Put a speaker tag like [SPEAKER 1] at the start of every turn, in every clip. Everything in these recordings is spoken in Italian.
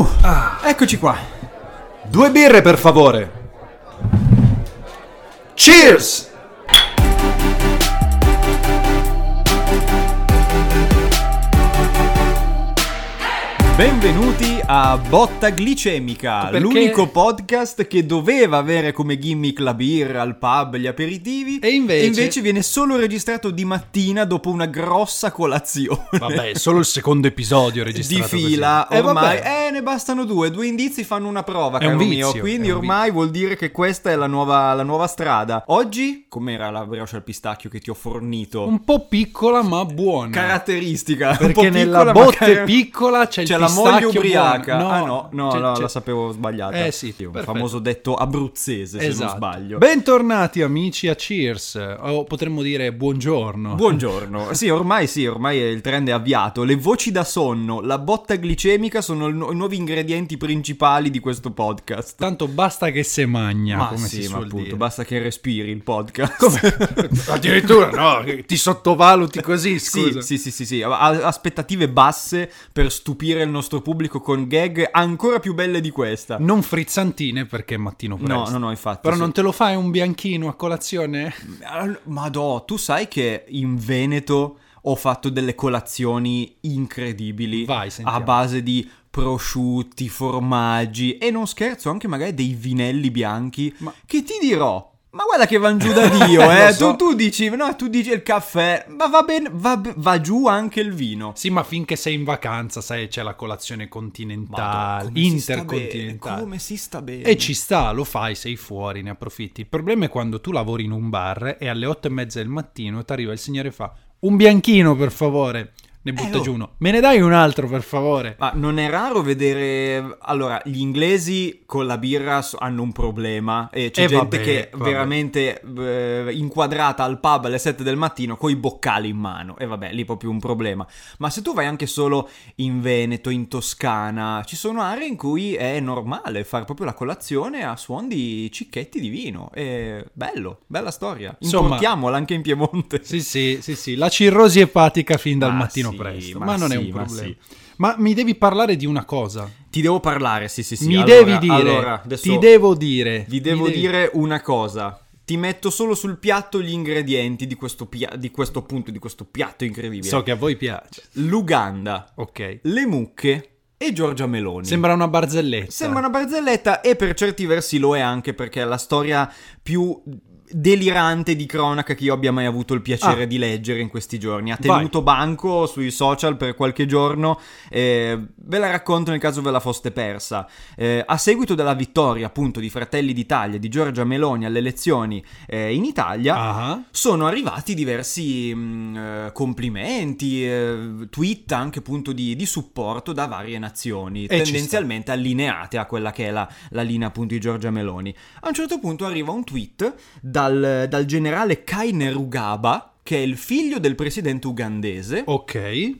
[SPEAKER 1] Uh, eccoci qua. Due birre, per favore. Cheers! Benvenuti a Botta Glicemica,
[SPEAKER 2] Perché-
[SPEAKER 1] l'unico podcast che doveva avere come gimmick la birra, il pub, gli aperitivi
[SPEAKER 2] E invece-
[SPEAKER 1] viene solo registrato di mattina dopo una grossa colazione.
[SPEAKER 2] Vabbè, solo il secondo episodio
[SPEAKER 1] di
[SPEAKER 2] registrato
[SPEAKER 1] fila
[SPEAKER 2] così. Eh,
[SPEAKER 1] ormai
[SPEAKER 2] vabbè.
[SPEAKER 1] eh, ne bastano due due indizi fanno una prova
[SPEAKER 2] È un
[SPEAKER 1] caro
[SPEAKER 2] vizio,
[SPEAKER 1] mio quindi ormai vuol dire che questa è la nuova, la nuova strada oggi com'era la brioche al pistacchio che ti ho fornito
[SPEAKER 2] Un po' piccola ma buona.
[SPEAKER 1] caratteristica un po'
[SPEAKER 2] Perché nella
[SPEAKER 1] piccola,
[SPEAKER 2] botte
[SPEAKER 1] cara-
[SPEAKER 2] piccola c'è il
[SPEAKER 1] c'è la moglie ubriaca
[SPEAKER 2] buono.
[SPEAKER 1] ah no no
[SPEAKER 2] c'è-
[SPEAKER 1] no,
[SPEAKER 2] c'è-
[SPEAKER 1] la sapevo sbagliata
[SPEAKER 2] Eh sì,
[SPEAKER 1] un
[SPEAKER 2] perfetto.
[SPEAKER 1] famoso detto abruzzese se
[SPEAKER 2] Esatto.
[SPEAKER 1] non sbaglio
[SPEAKER 2] Bentornati amici a Cheers, o potremmo dire buongiorno.
[SPEAKER 1] Buongiorno, sì ormai sì, ormai il trend è avviato, le voci da sonno, la botta glicemica sono il nu- i nuovi ingredienti principali di questo podcast.
[SPEAKER 2] Tanto basta che se magna,
[SPEAKER 1] Ma
[SPEAKER 2] come
[SPEAKER 1] sì,
[SPEAKER 2] si
[SPEAKER 1] ma
[SPEAKER 2] suol
[SPEAKER 1] appunto,
[SPEAKER 2] dire.
[SPEAKER 1] basta che respiri il podcast.
[SPEAKER 2] Addirittura no, ti sottovaluti così,
[SPEAKER 1] Sì,
[SPEAKER 2] scusa.
[SPEAKER 1] sì, sì, sì, sì, ha- aspettative basse per stupire il nostro pubblico con gag ancora più belle di questa.
[SPEAKER 2] Non frizzantine perché è mattino presto.
[SPEAKER 1] No, no, no, infatti.
[SPEAKER 2] Però
[SPEAKER 1] sì.
[SPEAKER 2] non te lo fai un bianchino a colazione?
[SPEAKER 1] Madò, tu sai che in Veneto ho fatto delle colazioni incredibili
[SPEAKER 2] Vai,
[SPEAKER 1] a base di prosciutti, formaggi e non scherzo, anche magari dei vinelli bianchi
[SPEAKER 2] Ma-
[SPEAKER 1] che ti dirò. Ma guarda che van giù da Dio,
[SPEAKER 2] Lo
[SPEAKER 1] eh.
[SPEAKER 2] so.
[SPEAKER 1] tu, tu dici, no, tu dici il caffè, ma va bene, va, va giù anche il vino.
[SPEAKER 2] Sì, ma finché sei in vacanza, sai, c'è la colazione continentale,
[SPEAKER 1] come si sta
[SPEAKER 2] intercontinentale.
[SPEAKER 1] bene, Come si sta bene.
[SPEAKER 2] E ci sta, lo fai, sei fuori, ne approfitti. Il problema è quando tu lavori in un bar e alle otto e mezza del mattino ti arriva il signore e fa un bianchino per favore. Ne butto
[SPEAKER 1] oh.
[SPEAKER 2] giù uno. Me ne dai un altro per favore?
[SPEAKER 1] Ma non è raro vedere. Allora, gli inglesi con la birra hanno un problema. E c'è
[SPEAKER 2] Eh,
[SPEAKER 1] gente
[SPEAKER 2] vabbè,
[SPEAKER 1] che è
[SPEAKER 2] vabbè.
[SPEAKER 1] veramente eh, inquadrata al pub alle 7 del mattino con i boccali in mano. E vabbè, lì è proprio un problema. Ma se tu vai anche solo in Veneto, in Toscana, ci sono aree in cui è normale fare proprio la colazione a suon di cicchetti di vino. E bello, bella storia.
[SPEAKER 2] Insomma-
[SPEAKER 1] Importiamola anche in Piemonte.
[SPEAKER 2] Sì, sì, sì, sì. La cirrosi epatica fin dal
[SPEAKER 1] Ma
[SPEAKER 2] mattino
[SPEAKER 1] sì,
[SPEAKER 2] presto.
[SPEAKER 1] ma
[SPEAKER 2] Ma, non è
[SPEAKER 1] sì,
[SPEAKER 2] un
[SPEAKER 1] ma
[SPEAKER 2] problema.
[SPEAKER 1] sì.
[SPEAKER 2] Ma mi devi parlare di una cosa.
[SPEAKER 1] Ti devo parlare, sì, sì, sì.
[SPEAKER 2] mi
[SPEAKER 1] Allora-
[SPEAKER 2] devi dire.
[SPEAKER 1] allora,
[SPEAKER 2] Ti devo dire.
[SPEAKER 1] Vi devo
[SPEAKER 2] devi-
[SPEAKER 1] dire una cosa. Ti metto solo sul piatto gli ingredienti di questo, pia- di questo appunto, di questo piatto incredibile.
[SPEAKER 2] So che a voi piace.
[SPEAKER 1] L'Uganda,
[SPEAKER 2] Ok.
[SPEAKER 1] le mucche e Giorgia Meloni.
[SPEAKER 2] Sembra una barzelletta.
[SPEAKER 1] Sembra una barzelletta e per certi versi lo è anche perché è la storia più delirante di cronaca che io abbia mai avuto il piacere
[SPEAKER 2] Ah.
[SPEAKER 1] di leggere in questi giorni. Ha
[SPEAKER 2] Vai.
[SPEAKER 1] tenuto banco sui social per qualche giorno, eh, ve la racconto nel caso ve la foste persa. Eh, a seguito della vittoria appunto di Fratelli d'Italia, di Giorgia Meloni alle elezioni eh, in Italia,
[SPEAKER 2] Ah.
[SPEAKER 1] sono arrivati diversi mh, eh, complimenti, eh, tweet anche appunto di, di supporto da varie nazioni,
[SPEAKER 2] E
[SPEAKER 1] tendenzialmente allineate a quella che è la, la linea appunto di Giorgia Meloni. A un certo punto arriva un tweet dal, dal generale Kainerugaba, che è il figlio del presidente ugandese
[SPEAKER 2] Ok.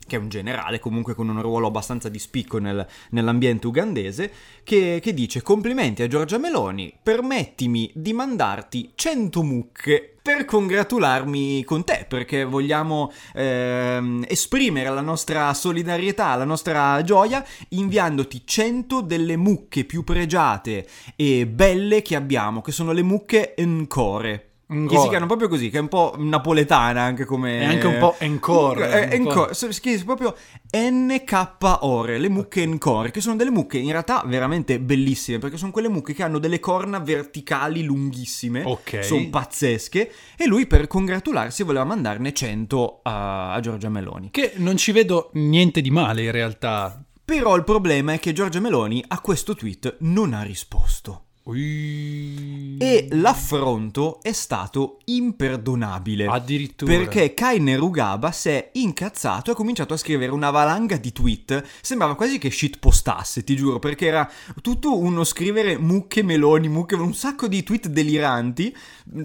[SPEAKER 1] che è un generale comunque con un ruolo abbastanza di spicco nel- nell'ambiente ugandese, che, che dice complimenti a Giorgia Meloni, permettimi di mandarti 100 mucche per congratularmi con te, perché vogliamo ehm, esprimere la nostra solidarietà, la nostra gioia, inviandoti 100 delle mucche più pregiate e belle che abbiamo, che sono le mucche Encore. Che si chiamano proprio così, che è un po' napoletana anche come...
[SPEAKER 2] È anche un po' encore,
[SPEAKER 1] Eh, encore. Si proprio NK Ore, le mucche Encore, che sono delle mucche in realtà veramente bellissime, perché sono quelle mucche che hanno delle corna verticali lunghissime,
[SPEAKER 2] Ok.
[SPEAKER 1] sono pazzesche, e lui per congratularsi voleva mandarne 100 a, a Giorgia Meloni.
[SPEAKER 2] Che non ci vedo niente di male in realtà.
[SPEAKER 1] Però il problema è che Giorgia Meloni a questo tweet non ha risposto.
[SPEAKER 2] Ui.
[SPEAKER 1] E l'affronto è stato imperdonabile.
[SPEAKER 2] Addirittura.
[SPEAKER 1] Perché Kaine Rugaba si è incazzato e ha cominciato a scrivere una valanga di tweet. Sembrava quasi che shitpostasse, ti giuro, perché era tutto uno scrivere mucche meloni, mucche, un sacco di tweet deliranti.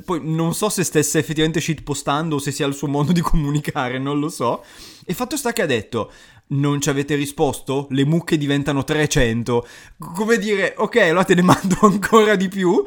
[SPEAKER 1] Poi non so se stesse effettivamente shitpostando o se sia il suo modo di comunicare, non lo so. E fatto sta che ha detto: Non ci avete risposto? Le mucche diventano 300. Come dire, ok, allora te ne mando ancora di più.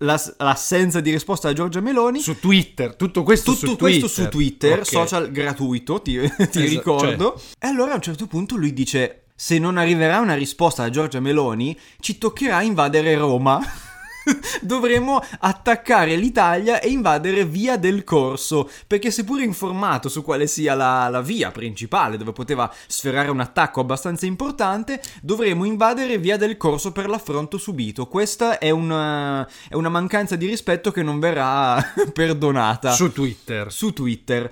[SPEAKER 1] L'ass- l'assenza di risposta da Giorgia Meloni.
[SPEAKER 2] Su Twitter, tutto questo
[SPEAKER 1] Tutto
[SPEAKER 2] su
[SPEAKER 1] questo
[SPEAKER 2] Twitter.
[SPEAKER 1] su Twitter,
[SPEAKER 2] Ok.
[SPEAKER 1] social gratuito, ti, ti
[SPEAKER 2] Esatto,
[SPEAKER 1] ricordo. E allora a un certo punto lui dice: se non arriverà una risposta da Giorgia Meloni, ci toccherà invadere Roma. Dovremmo attaccare l'Italia e invadere via del corso, perché seppur informato su quale sia la, la via principale dove poteva sferrare un attacco abbastanza importante, dovremo invadere via del corso per l'affronto subito. Questa è una, è una mancanza di rispetto che non verrà perdonata.
[SPEAKER 2] Su Twitter.
[SPEAKER 1] Su Twitter.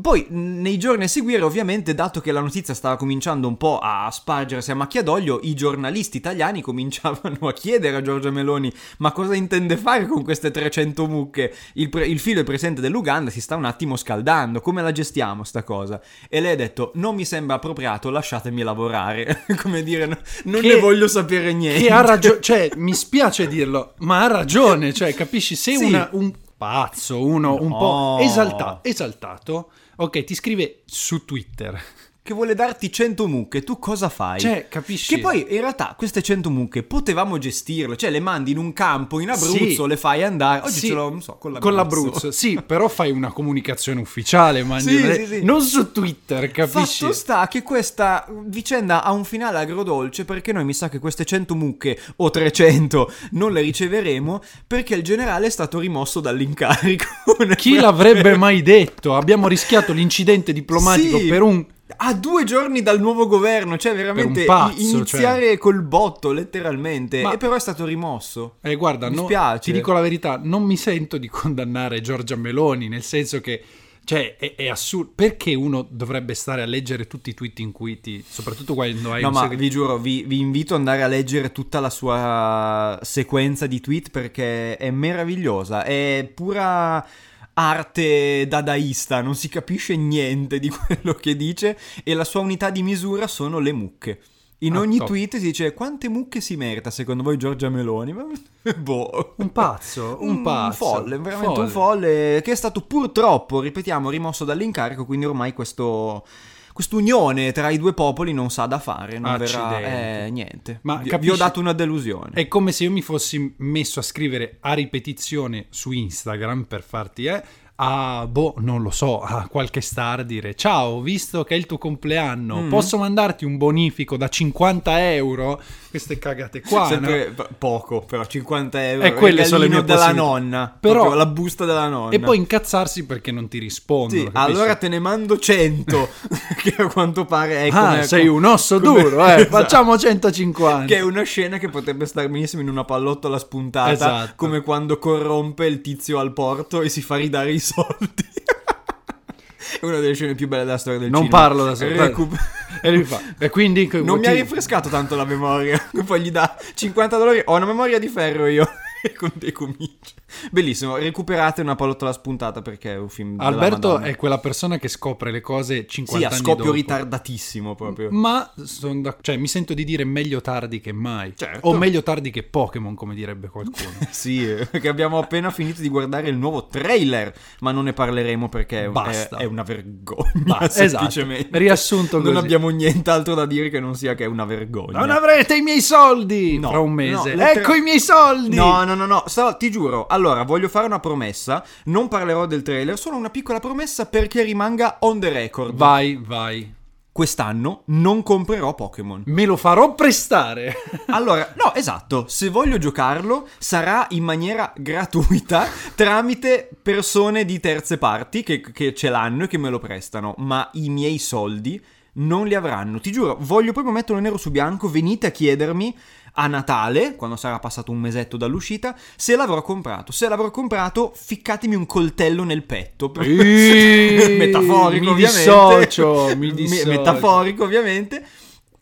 [SPEAKER 1] Poi, nei giorni a seguire, ovviamente, dato che la notizia stava cominciando un po' a spargersi a macchia d'olio, i giornalisti italiani cominciavano a chiedere a Giorgia Meloni ma cosa intende fare con queste 300 mucche? Il, pre- il filo del presidente dell'Uganda si sta un attimo scaldando, come la gestiamo sta cosa? E lei ha detto, non mi sembra appropriato, lasciatemi lavorare. come dire, no, non
[SPEAKER 2] Che-
[SPEAKER 1] ne voglio sapere niente.
[SPEAKER 2] Che ha ragione, cioè, mi spiace dirlo, ma ha ragione, cioè, capisci? Se
[SPEAKER 1] Sì.
[SPEAKER 2] una- un pazzo, uno un po'
[SPEAKER 1] No.
[SPEAKER 2] esalta- esaltato, ok, ti scrive su Twitter.
[SPEAKER 1] Che vuole darti 100 mucche, tu cosa fai?
[SPEAKER 2] Cioè, capisci?
[SPEAKER 1] Che poi in realtà queste 100 mucche potevamo gestirle, cioè le mandi in un campo in Abruzzo,
[SPEAKER 2] Sì.
[SPEAKER 1] le fai andare. Oggi
[SPEAKER 2] Sì,
[SPEAKER 1] ce l'ho, non so, con l'Abruzzo.
[SPEAKER 2] Con l'Abruzzo, sì, però fai una comunicazione ufficiale, ma
[SPEAKER 1] Sì, sì, sì.
[SPEAKER 2] non su Twitter, capisci?
[SPEAKER 1] Fatto sta che questa vicenda ha un finale agrodolce perché noi mi sa che queste 100 mucche o 300 non le riceveremo perché il generale è stato rimosso dall'incarico.
[SPEAKER 2] Chi l'avrebbe mai detto? Abbiamo rischiato l'incidente diplomatico per un
[SPEAKER 1] A due giorni dal nuovo governo, cioè veramente
[SPEAKER 2] pazzo,
[SPEAKER 1] i- iniziare col botto letteralmente.
[SPEAKER 2] Ma-
[SPEAKER 1] E però è stato rimosso.
[SPEAKER 2] Eh, guarda,
[SPEAKER 1] Mi
[SPEAKER 2] no-
[SPEAKER 1] spiace.
[SPEAKER 2] ti dico la verità, non mi sento di condannare Giorgia Meloni, nel senso che, cioè, è, è assurdo. Perché uno dovrebbe stare a leggere tutti i tweet inquiti, soprattutto quando hai
[SPEAKER 1] No,
[SPEAKER 2] un
[SPEAKER 1] ma
[SPEAKER 2] segre-
[SPEAKER 1] vi giuro, vi, vi invito ad andare a leggere tutta la sua sequenza di tweet perché è meravigliosa. È pura arte dadaista, non si capisce niente di quello che dice e la sua unità di misura sono le mucche. In
[SPEAKER 2] Ah,
[SPEAKER 1] ogni
[SPEAKER 2] top.
[SPEAKER 1] tweet si dice quante mucche si merita secondo voi Giorgia Meloni? Boh.
[SPEAKER 2] Un pazzo, un pazzo.
[SPEAKER 1] folle, veramente un folle che è stato purtroppo, ripetiamo, rimosso dall'incarico, quindi ormai questo quest'unione tra i due popoli non sa da fare, non verrà
[SPEAKER 2] Accidenti.
[SPEAKER 1] eh, niente.
[SPEAKER 2] Ma
[SPEAKER 1] vi, vi ho dato una delusione.
[SPEAKER 2] È come se io mi fossi messo a scrivere a ripetizione su Instagram per farti, eh, a, boh, non lo so, a qualche star dire ciao, visto che è il tuo compleanno,
[SPEAKER 1] Mm.
[SPEAKER 2] posso mandarti un bonifico da 50 euro? Queste cagate qua, no?
[SPEAKER 1] Sempre p- poco, però 50 euro.
[SPEAKER 2] E quelle sono le mie
[SPEAKER 1] della nonna.
[SPEAKER 2] Però-
[SPEAKER 1] la busta della nonna.
[SPEAKER 2] E poi incazzarsi perché non ti rispondono.
[SPEAKER 1] Sì, allora te ne mando 100, che a quanto pare è
[SPEAKER 2] Ah,
[SPEAKER 1] come-
[SPEAKER 2] sei un osso
[SPEAKER 1] come-
[SPEAKER 2] duro, eh.
[SPEAKER 1] Esatto.
[SPEAKER 2] Facciamo 150.
[SPEAKER 1] Che è una scena che potrebbe stare benissimo in una pallottola spuntata,
[SPEAKER 2] Esatto.
[SPEAKER 1] come quando corrompe il tizio al porto e si fa ridare i soldi. è una delle scene più belle della storia del
[SPEAKER 2] Non
[SPEAKER 1] cinema.
[SPEAKER 2] parlo da solo.
[SPEAKER 1] Recup-
[SPEAKER 2] E lui fa. E quindi
[SPEAKER 1] non mi ha rinfrescato tanto la memoria. Poi gli dà 50 dollari. Ho una memoria di ferro io. E con te comincia. Bellissimo. Recuperate una pallottola spuntata perché è un film.
[SPEAKER 2] Alberto è quella persona che scopre le cose 50
[SPEAKER 1] Sì, a
[SPEAKER 2] anni
[SPEAKER 1] scoppio
[SPEAKER 2] dopo.
[SPEAKER 1] ritardatissimo proprio.
[SPEAKER 2] Ma da- cioè, mi sento di dire meglio tardi che mai.
[SPEAKER 1] Certo.
[SPEAKER 2] O meglio tardi che Pokémon, come direbbe qualcuno.
[SPEAKER 1] Sì, perché abbiamo appena finito di guardare il nuovo trailer, ma non ne parleremo perché è,
[SPEAKER 2] Basta.
[SPEAKER 1] è- è una vergogna.
[SPEAKER 2] Basta,
[SPEAKER 1] semplicemente.
[SPEAKER 2] esatto. Riassunto
[SPEAKER 1] Non
[SPEAKER 2] così.
[SPEAKER 1] abbiamo nient'altro da dire che non sia che è una vergogna.
[SPEAKER 2] Non avrete i miei soldi!
[SPEAKER 1] No,
[SPEAKER 2] Fra un
[SPEAKER 1] no,
[SPEAKER 2] mese.
[SPEAKER 1] lettera-
[SPEAKER 2] Ecco i miei soldi!
[SPEAKER 1] No, no, no, no, Stavo- ti giuro. Allora, voglio fare una promessa. Non parlerò del trailer, solo una piccola promessa perché rimanga on the record.
[SPEAKER 2] Vai, vai.
[SPEAKER 1] Quest'anno non comprerò Pokémon.
[SPEAKER 2] Me lo farò prestare.
[SPEAKER 1] Allora, no, esatto, se voglio giocarlo sarà in maniera gratuita tramite persone di terze parti che, che ce l'hanno e che me lo prestano, ma i miei soldi non li avranno. Ti giuro, voglio proprio metterlo nero su bianco, venite a chiedermi a Natale, quando sarà passato un mesetto dall'uscita, se l'avrò comprato. Se l'avrò comprato, ficcatemi un coltello nel petto.
[SPEAKER 2] Eeeh,
[SPEAKER 1] metaforico,
[SPEAKER 2] mi
[SPEAKER 1] ovviamente.
[SPEAKER 2] dissocio, mi dissocio.
[SPEAKER 1] metaforico, ovviamente.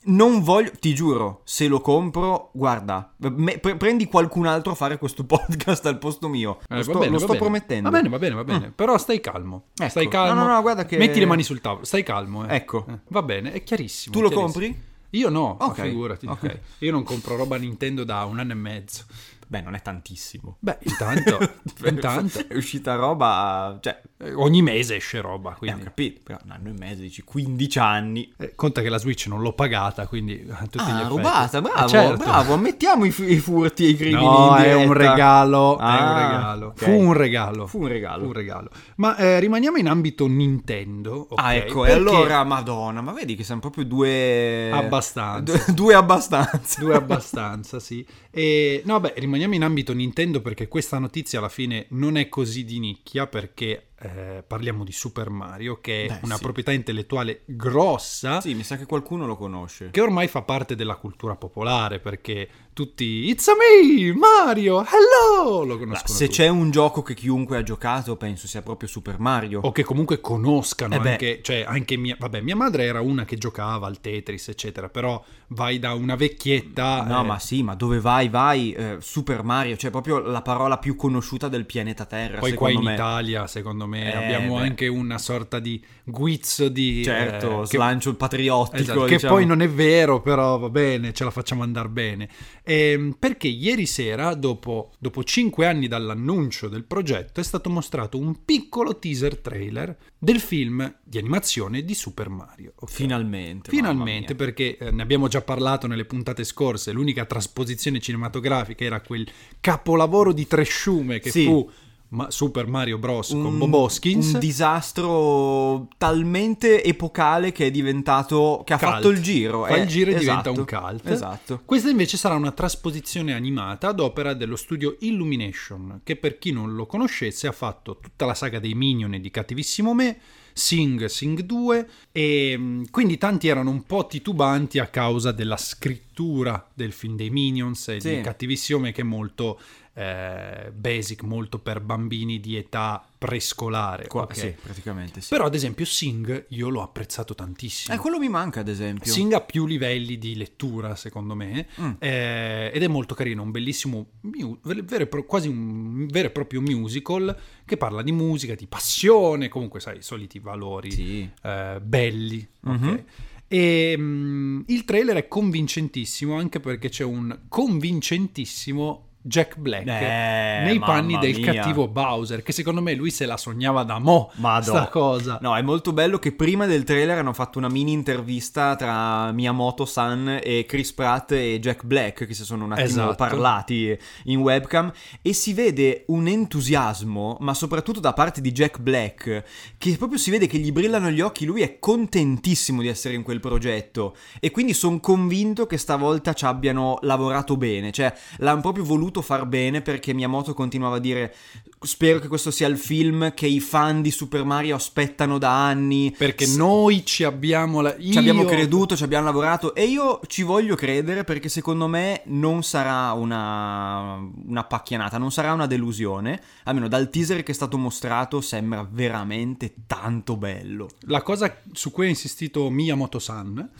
[SPEAKER 1] Non voglio, ti giuro, se lo compro, guarda, me- pre- prendi qualcun altro a fare questo podcast al posto mio.
[SPEAKER 2] Eh,
[SPEAKER 1] lo sto,
[SPEAKER 2] bene,
[SPEAKER 1] lo sto promettendo.
[SPEAKER 2] Va bene, va bene, va bene. Però stai calmo.
[SPEAKER 1] Ecco.
[SPEAKER 2] Stai calmo.
[SPEAKER 1] No, no, no, guarda che-
[SPEAKER 2] Metti le mani sul tavolo. Stai calmo. Eh.
[SPEAKER 1] Ecco.
[SPEAKER 2] Eh, Va bene, è chiarissimo.
[SPEAKER 1] Tu lo
[SPEAKER 2] chiarissimo.
[SPEAKER 1] compri?
[SPEAKER 2] Io no, ma
[SPEAKER 1] Ok,
[SPEAKER 2] figurati.
[SPEAKER 1] ok.
[SPEAKER 2] Io non compro roba Nintendo da un anno e mezzo.
[SPEAKER 1] Beh, non è tantissimo.
[SPEAKER 2] Beh, intanto, intanto.
[SPEAKER 1] È uscita roba, cioè,
[SPEAKER 2] eh, ogni mese esce roba,
[SPEAKER 1] eh, ho
[SPEAKER 2] quindi...
[SPEAKER 1] capito, però un anno e mezzo, dici 15 anni.
[SPEAKER 2] Eh, conta che la Switch non l'ho pagata, quindi a tutti gli
[SPEAKER 1] Ah,
[SPEAKER 2] effetti.
[SPEAKER 1] rubata, bravo,
[SPEAKER 2] Eh, certo.
[SPEAKER 1] bravo, ammettiamo i, fu- i furti e i crimini
[SPEAKER 2] No, è un regalo, è un
[SPEAKER 1] Ah,
[SPEAKER 2] regalo.
[SPEAKER 1] ok.
[SPEAKER 2] Fu un regalo.
[SPEAKER 1] Fu un regalo.
[SPEAKER 2] Fu un regalo. Ma eh, rimaniamo in ambito Nintendo. ok?
[SPEAKER 1] Ah, ecco,
[SPEAKER 2] Perché
[SPEAKER 1] e allora, madonna, ma vedi che siamo proprio due...
[SPEAKER 2] Abbastanza.
[SPEAKER 1] Due, due abbastanza.
[SPEAKER 2] Due abbastanza, sì. E, no, beh, rimaniamo in ambito Nintendo perché questa notizia alla fine non è così di nicchia perché eh, parliamo di Super Mario che è
[SPEAKER 1] Beh,
[SPEAKER 2] una
[SPEAKER 1] sì.
[SPEAKER 2] proprietà intellettuale grossa
[SPEAKER 1] Sì, mi sa che qualcuno lo conosce.
[SPEAKER 2] che ormai fa parte della cultura popolare perché tutti It's a me, Mario, hello, lo conoscono
[SPEAKER 1] se
[SPEAKER 2] tutti.
[SPEAKER 1] c'è un gioco che chiunque ha giocato, penso sia proprio Super Mario.
[SPEAKER 2] o che comunque conoscano
[SPEAKER 1] Eh
[SPEAKER 2] anche, cioè anche mia, vabbè, mia madre era una che giocava al Tetris, eccetera, però vai da una vecchietta
[SPEAKER 1] No,
[SPEAKER 2] eh,
[SPEAKER 1] ma sì, ma dove vai, vai, eh, Super Mario, cioè proprio la parola più conosciuta del pianeta Terra,
[SPEAKER 2] Poi qua in
[SPEAKER 1] me.
[SPEAKER 2] Italia, secondo me,
[SPEAKER 1] Eh,
[SPEAKER 2] abbiamo
[SPEAKER 1] beh.
[SPEAKER 2] anche una sorta di guizzo di...
[SPEAKER 1] Certo,
[SPEAKER 2] eh, che-
[SPEAKER 1] slancio patriottico,
[SPEAKER 2] Esatto, che
[SPEAKER 1] diciamo.
[SPEAKER 2] poi non è vero, però va bene, ce la facciamo andare bene. Ehm, perché ieri sera, dopo, dopo 5 anni dall'annuncio del progetto, è stato mostrato un piccolo teaser trailer del film di animazione di Super Mario. ok?
[SPEAKER 1] Finalmente.
[SPEAKER 2] Finalmente, perché eh, ne abbiamo già parlato nelle puntate scorse, l'unica trasposizione cinematografica era quel capolavoro di tresciume che
[SPEAKER 1] Sì.
[SPEAKER 2] fu ma- Super Mario Bros.
[SPEAKER 1] mia.
[SPEAKER 2] con
[SPEAKER 1] Un-
[SPEAKER 2] Bob Hoskins.
[SPEAKER 1] Un disastro talmente epocale che è diventato. che ha
[SPEAKER 2] Cult.
[SPEAKER 1] fatto il giro.
[SPEAKER 2] Fa
[SPEAKER 1] eh,
[SPEAKER 2] il giro e diventa
[SPEAKER 1] esatto,
[SPEAKER 2] un cult.
[SPEAKER 1] Esatto.
[SPEAKER 2] Questa invece sarà una trasposizione animata ad opera dello studio Illumination, che per chi non lo conoscesse ha fatto tutta la saga dei Minion e di Cattivissimo Me, Sing, Sing 2 e mh, quindi tanti erano un po' titubanti a causa della scrittura del film dei Minions e
[SPEAKER 1] Sì.
[SPEAKER 2] di Cattivissimo Me che è molto eh, basic, molto per bambini di età prescolare.
[SPEAKER 1] Qua-
[SPEAKER 2] ok?
[SPEAKER 1] Sì, praticamente sì.
[SPEAKER 2] Però ad esempio Sing io l'ho apprezzato tantissimo.
[SPEAKER 1] Eh, quello mi manca, ad esempio.
[SPEAKER 2] Sing ha più livelli di lettura, secondo me,
[SPEAKER 1] Mm.
[SPEAKER 2] eh, ed è molto carino, un bellissimo, e quasi un vero e proprio musical che parla di musica, di passione, comunque sai, i soliti valori
[SPEAKER 1] Sì.
[SPEAKER 2] eh, belli. ok?
[SPEAKER 1] Mhm.
[SPEAKER 2] E mm, il trailer è convincentissimo anche perché c'è un convincentissimo Jack Black
[SPEAKER 1] Eh,
[SPEAKER 2] nei panni del
[SPEAKER 1] mia.
[SPEAKER 2] cattivo Bowser, che secondo me lui se la sognava da mo'
[SPEAKER 1] Madò.
[SPEAKER 2] sta cosa.
[SPEAKER 1] No, è molto bello che prima del trailer hanno fatto una mini intervista tra Miyamoto-san e Chris Pratt e Jack Black, che si sono un attimo
[SPEAKER 2] Esatto.
[SPEAKER 1] parlati in webcam, e si vede un entusiasmo, ma soprattutto da parte di Jack Black, che proprio si vede che gli brillano gli occhi, lui è contentissimo di essere in quel progetto, e quindi sono convinto che stavolta ci abbiano lavorato bene, cioè l'hanno proprio voluto far bene perché Miyamoto continuava a dire spero che questo sia il film che i fan di Super Mario aspettano da anni.
[SPEAKER 2] Perché
[SPEAKER 1] S-
[SPEAKER 2] noi ci abbiamo la...
[SPEAKER 1] ci abbiamo
[SPEAKER 2] io-
[SPEAKER 1] creduto, ci abbiamo lavorato e io ci voglio credere perché secondo me non sarà una, una pacchianata, non sarà una delusione, almeno dal teaser che è stato mostrato sembra veramente tanto bello.
[SPEAKER 2] La cosa su cui ha insistito Miyamoto-san,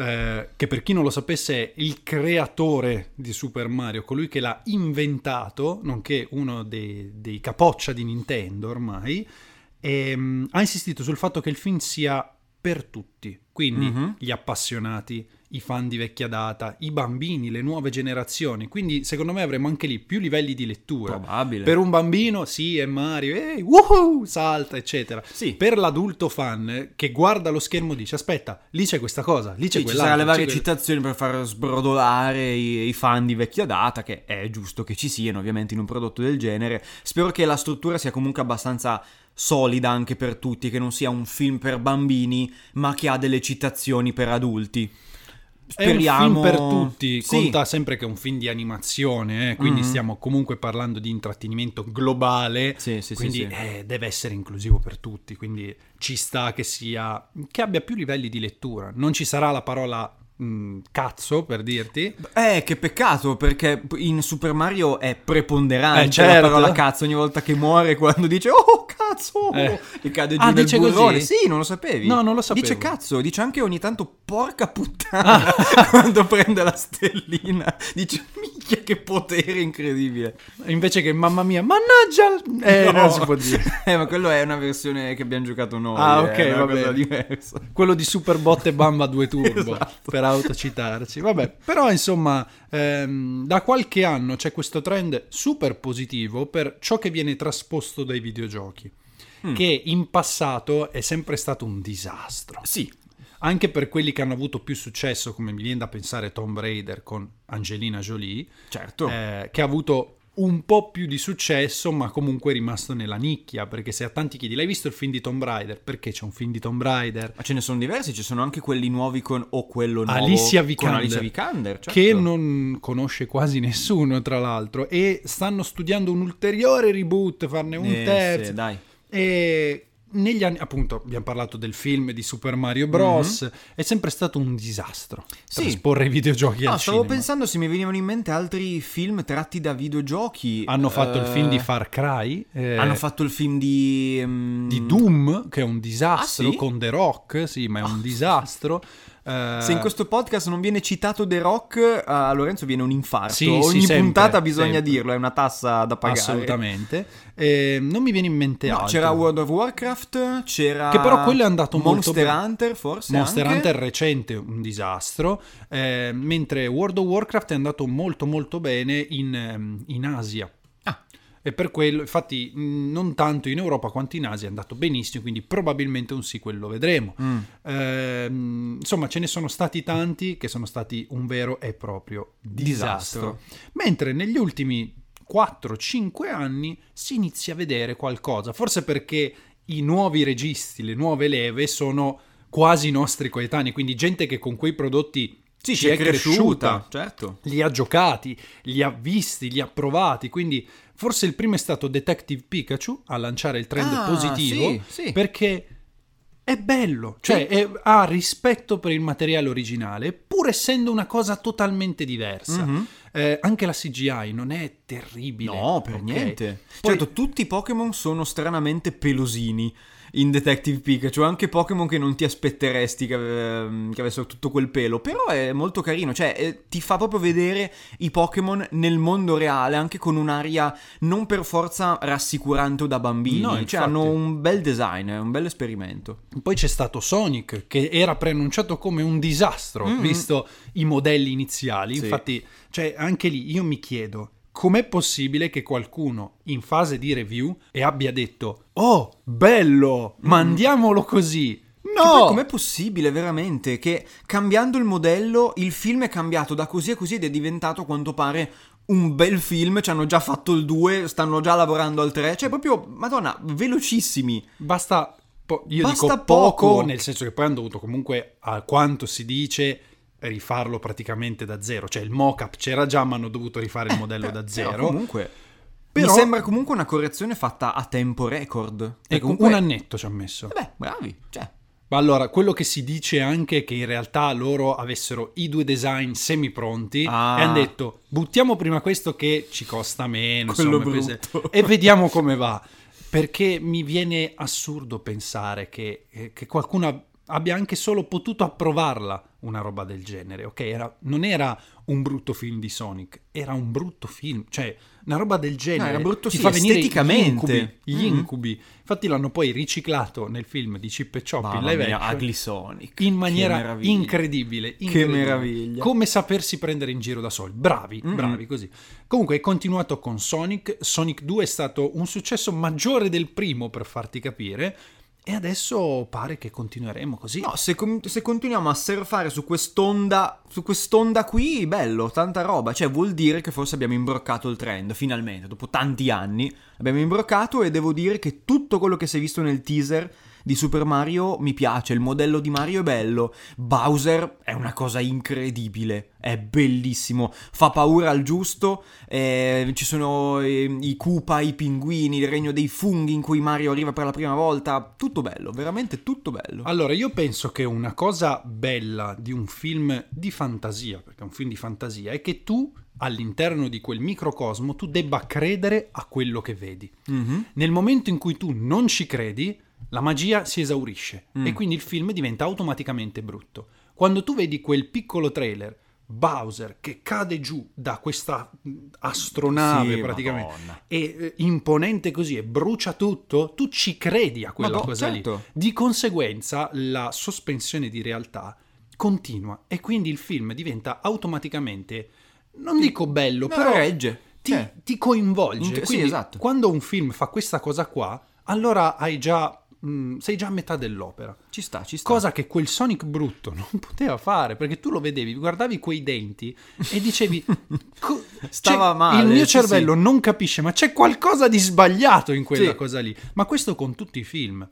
[SPEAKER 2] eh, che per chi non lo sapesse è il creatore di Super Mario, colui che l'ha inventato, nonché uno dei, dei capoccia di Nintendo ormai, ehm, ha insistito sul fatto che il film sia per tutti, quindi
[SPEAKER 1] Mhm.
[SPEAKER 2] gli appassionati, i fan di vecchia data, i bambini, le nuove generazioni, quindi secondo me avremo anche lì più livelli di lettura.
[SPEAKER 1] Probabile.
[SPEAKER 2] Per un bambino, sì, è Mario, ehi, woohoo, salta, eccetera.
[SPEAKER 1] Sì.
[SPEAKER 2] Per l'adulto fan che guarda lo schermo dice: Aspetta, lì c'è questa cosa, lì c'è
[SPEAKER 1] Sì, ci
[SPEAKER 2] quell'altro.
[SPEAKER 1] saranno le varie
[SPEAKER 2] c'è quel-"
[SPEAKER 1] citazioni per far sbrodolare i, i fan di vecchia data, che è giusto che ci siano ovviamente in un prodotto del genere. Spero che la struttura sia comunque abbastanza solida anche per tutti, che non sia un film per bambini, ma che ha delle citazioni per adulti.
[SPEAKER 2] È un film per tutti,
[SPEAKER 1] Sì.
[SPEAKER 2] conta sempre che è un film di animazione, eh, quindi
[SPEAKER 1] Mhm.
[SPEAKER 2] stiamo comunque parlando di intrattenimento globale,
[SPEAKER 1] Sì, sì, sì,
[SPEAKER 2] quindi eh, deve essere inclusivo per tutti, quindi ci sta che sia che abbia più livelli di lettura. Non ci sarà la parola mh, cazzo per dirti.
[SPEAKER 1] Eh, che peccato, perché in Super Mario è preponderante
[SPEAKER 2] Eh, certo.
[SPEAKER 1] la parola cazzo ogni volta che muore quando dice oh cazzo
[SPEAKER 2] Eh.
[SPEAKER 1] e cade giù
[SPEAKER 2] Ah,
[SPEAKER 1] nel
[SPEAKER 2] dice
[SPEAKER 1] burrone.
[SPEAKER 2] così?
[SPEAKER 1] Sì, non lo sapevi?
[SPEAKER 2] No, non lo sapevo.
[SPEAKER 1] Dice cazzo, dice anche ogni tanto porca puttana quando prende la stellina. Dice Minchia, che potere incredibile.
[SPEAKER 2] Invece che mamma mia, mannaggia! Eh,
[SPEAKER 1] No.
[SPEAKER 2] non si può dire.
[SPEAKER 1] Eh, ma quello è una versione che abbiamo giocato noi.
[SPEAKER 2] Ah,
[SPEAKER 1] eh,
[SPEAKER 2] ok,
[SPEAKER 1] una
[SPEAKER 2] va
[SPEAKER 1] cosa
[SPEAKER 2] bene.
[SPEAKER 1] diversa.
[SPEAKER 2] Quello di Superbot e Bamba 2 Turbo
[SPEAKER 1] Esatto.
[SPEAKER 2] per autocitarci. Vabbè, però insomma, ehm, da qualche anno c'è questo trend super positivo per ciò che viene trasposto dai videogiochi,
[SPEAKER 1] Mm.
[SPEAKER 2] che in passato è sempre stato un disastro.
[SPEAKER 1] Sì,
[SPEAKER 2] Anche per quelli che hanno avuto più successo, come mi viene da pensare Tomb Raider con Angelina Jolie,
[SPEAKER 1] certo.
[SPEAKER 2] eh, che ha avuto un po' più di successo, ma comunque è rimasto nella nicchia. Perché se a tanti chiedi, l'hai visto il film di Tomb Raider? Perché c'è un film di Tomb Raider?
[SPEAKER 1] Ma ce ne sono diversi, ci sono anche quelli nuovi con o quello nuovo
[SPEAKER 2] Alicia
[SPEAKER 1] con
[SPEAKER 2] Vikander,
[SPEAKER 1] Alicia Vikander, certo.
[SPEAKER 2] che non conosce quasi nessuno, tra l'altro, e stanno studiando un ulteriore reboot, farne un
[SPEAKER 1] Eh,
[SPEAKER 2] terzo.
[SPEAKER 1] sì, dai.
[SPEAKER 2] E negli anni, appunto, abbiamo parlato del film di Super Mario Bros. È sempre stato un disastro.
[SPEAKER 1] Sì.
[SPEAKER 2] trasporre i videogiochi
[SPEAKER 1] No,
[SPEAKER 2] al
[SPEAKER 1] stavo
[SPEAKER 2] cinema.
[SPEAKER 1] pensando se mi venivano in mente altri film tratti da videogiochi.
[SPEAKER 2] Hanno fatto il
[SPEAKER 1] Eh,
[SPEAKER 2] film di Far Cry. eh,
[SPEAKER 1] Hanno fatto il film di... mm,
[SPEAKER 2] di Doom, che è un disastro,
[SPEAKER 1] Ah, sì?
[SPEAKER 2] con The Rock, sì, ma è un disastro. Eh,
[SPEAKER 1] Se in questo podcast non viene citato The Rock, a Lorenzo viene un infarto.
[SPEAKER 2] Sì,
[SPEAKER 1] Ogni
[SPEAKER 2] sì, sempre,
[SPEAKER 1] puntata bisogna
[SPEAKER 2] sempre.
[SPEAKER 1] dirlo, è una tassa da pagare.
[SPEAKER 2] Assolutamente. Eh, non mi viene in mente
[SPEAKER 1] No,
[SPEAKER 2] altro.
[SPEAKER 1] c'era World of Warcraft, c'era...
[SPEAKER 2] Che però quello è andato molto
[SPEAKER 1] Monster. Hunter, forse
[SPEAKER 2] Monster
[SPEAKER 1] anche.
[SPEAKER 2] Hunter recente un disastro, eh, mentre World of Warcraft è andato molto molto bene in, ehm, in Asia. E per quello, infatti, mh, non tanto in Europa quanto in Asia è andato benissimo, quindi probabilmente un sequel lo vedremo.
[SPEAKER 1] Mm.
[SPEAKER 2] Ehm, insomma, ce ne sono stati tanti che sono stati un vero e proprio disastro.
[SPEAKER 1] Disastro.
[SPEAKER 2] Mentre negli ultimi 4-5 anni si inizia a vedere qualcosa, forse perché i nuovi registi, le nuove leve sono quasi nostri coetanei, quindi gente che con quei prodotti
[SPEAKER 1] Sì,
[SPEAKER 2] ci
[SPEAKER 1] ci
[SPEAKER 2] è cresciuta,
[SPEAKER 1] certo.
[SPEAKER 2] li ha giocati, li ha visti, li ha provati, quindi forse il primo è stato Detective Pikachu a lanciare il trend
[SPEAKER 1] Ah,
[SPEAKER 2] positivo
[SPEAKER 1] sì, sì.
[SPEAKER 2] perché è bello, cioè è- ha rispetto per il materiale originale, pur essendo una cosa totalmente diversa.
[SPEAKER 1] Mhm.
[SPEAKER 2] Eh, anche la CGI non è terribile.
[SPEAKER 1] No, per
[SPEAKER 2] ok?
[SPEAKER 1] niente.
[SPEAKER 2] Poi-
[SPEAKER 1] Certo, tutti i Pokémon sono stranamente pelosini in Detective Pikachu, anche Pokémon che non ti aspetteresti che, ave- che avessero tutto quel pelo, però è molto carino, cioè eh, ti fa proprio vedere i Pokémon nel mondo reale, anche con un'aria non per forza rassicurante o da bambini,
[SPEAKER 2] No,
[SPEAKER 1] cioè
[SPEAKER 2] infatti.
[SPEAKER 1] hanno un bel design, è un bel esperimento.
[SPEAKER 2] Poi c'è stato Sonic, che era preannunciato come un disastro,
[SPEAKER 1] Mm.
[SPEAKER 2] visto i modelli iniziali.
[SPEAKER 1] Sì.
[SPEAKER 2] Infatti, cioè, anche lì io mi chiedo. Com'è possibile che qualcuno in fase di review e abbia detto Oh, bello, mandiamolo così?
[SPEAKER 1] Che poi
[SPEAKER 2] No!
[SPEAKER 1] com'è possibile veramente che cambiando il modello il film è cambiato da così a così ed è diventato a quanto pare un bel film, ci hanno già fatto il 2, stanno già lavorando al 3, cioè proprio, madonna, velocissimi.
[SPEAKER 2] Basta, po- io
[SPEAKER 1] Basta
[SPEAKER 2] dico poco,
[SPEAKER 1] poco.
[SPEAKER 2] nel senso che poi hanno dovuto comunque, a quanto si dice, rifarlo praticamente da zero. Cioè il mock-up c'era già, ma hanno dovuto rifare il modello da
[SPEAKER 1] Però
[SPEAKER 2] zero.
[SPEAKER 1] comunque...
[SPEAKER 2] Però-
[SPEAKER 1] Mi sembra comunque una correzione fatta a tempo record.
[SPEAKER 2] E
[SPEAKER 1] E comunque...
[SPEAKER 2] un annetto ci ha messo.
[SPEAKER 1] Beh, bravi, cioè...
[SPEAKER 2] Ma allora, quello che si dice anche è che in realtà loro avessero i due design semi pronti
[SPEAKER 1] Ah.
[SPEAKER 2] e hanno detto buttiamo prima questo che ci costa meno
[SPEAKER 1] Quello
[SPEAKER 2] insomma, e vediamo come va. Perché mi viene assurdo pensare che, eh, che qualcuno ab- abbia anche solo potuto approvarla una roba del genere, ok? Era- non era un brutto film di Sonic, era un brutto film, cioè una roba del genere
[SPEAKER 1] era brutto,
[SPEAKER 2] ti
[SPEAKER 1] sì,
[SPEAKER 2] fa venire gli
[SPEAKER 1] esteticamente.
[SPEAKER 2] incubi, gli
[SPEAKER 1] Mhm.
[SPEAKER 2] incubi. Infatti l'hanno poi riciclato nel film di Chip e Chop in live action
[SPEAKER 1] Ugly Sonic.
[SPEAKER 2] in
[SPEAKER 1] Che
[SPEAKER 2] maniera incredibile, incredibile.
[SPEAKER 1] meraviglia.
[SPEAKER 2] Come sapersi prendere in giro da soli. Bravi,
[SPEAKER 1] Mm-mm.
[SPEAKER 2] bravi così. Comunque è continuato con Sonic. Sonic 2 è stato un successo maggiore del primo, per farti capire. E adesso pare che continueremo così.
[SPEAKER 1] No, se, com- se continuiamo a surfare su quest'onda, su quest'onda qui, bello, tanta roba. Cioè, vuol dire che forse abbiamo imbroccato il trend, finalmente, dopo tanti anni. Abbiamo imbroccato e devo dire che tutto quello che si è visto nel teaser di Super Mario mi piace. Il modello di Mario è bello. Bowser è una cosa incredibile. È bellissimo. Fa paura al giusto. eh, ci sono eh, i Koopa, i pinguini, il regno dei funghi in cui Mario arriva per la prima volta. Tutto bello, veramente tutto bello.
[SPEAKER 2] Allora, io penso che una cosa bella di un film di fantasia, perché è un film di fantasia, è che tu all'interno di quel microcosmo tu debba credere a quello che vedi.
[SPEAKER 1] Mhm.
[SPEAKER 2] Nel momento in cui tu non ci credi, la magia si esaurisce
[SPEAKER 1] Mm.
[SPEAKER 2] e quindi il film diventa automaticamente brutto. Quando tu vedi quel piccolo trailer Bowser che cade giù da questa mh, astronave
[SPEAKER 1] Sì,
[SPEAKER 2] praticamente
[SPEAKER 1] Madonna.
[SPEAKER 2] e eh, imponente così e brucia tutto, tu ci credi a quella
[SPEAKER 1] Ma boh,
[SPEAKER 2] cosa
[SPEAKER 1] certo.
[SPEAKER 2] lì. Di conseguenza la sospensione di realtà continua e quindi il film diventa automaticamente, non dico bello,
[SPEAKER 1] No,
[SPEAKER 2] però
[SPEAKER 1] regge.
[SPEAKER 2] ti,
[SPEAKER 1] Cioè,
[SPEAKER 2] ti coinvolge.
[SPEAKER 1] Sì, esatto.
[SPEAKER 2] quando un film fa questa cosa qua, allora hai già, mh, sei già a metà dell'opera.
[SPEAKER 1] ci sta, ci sta.
[SPEAKER 2] Cosa che quel Sonic brutto non poteva fare, perché tu lo vedevi, guardavi quei denti e dicevi... co-
[SPEAKER 1] Stava
[SPEAKER 2] c'è-
[SPEAKER 1] male,
[SPEAKER 2] Il mio
[SPEAKER 1] sì,
[SPEAKER 2] cervello non capisce, ma c'è qualcosa di sbagliato in quella
[SPEAKER 1] Sì.
[SPEAKER 2] cosa lì. Ma questo con tutti i film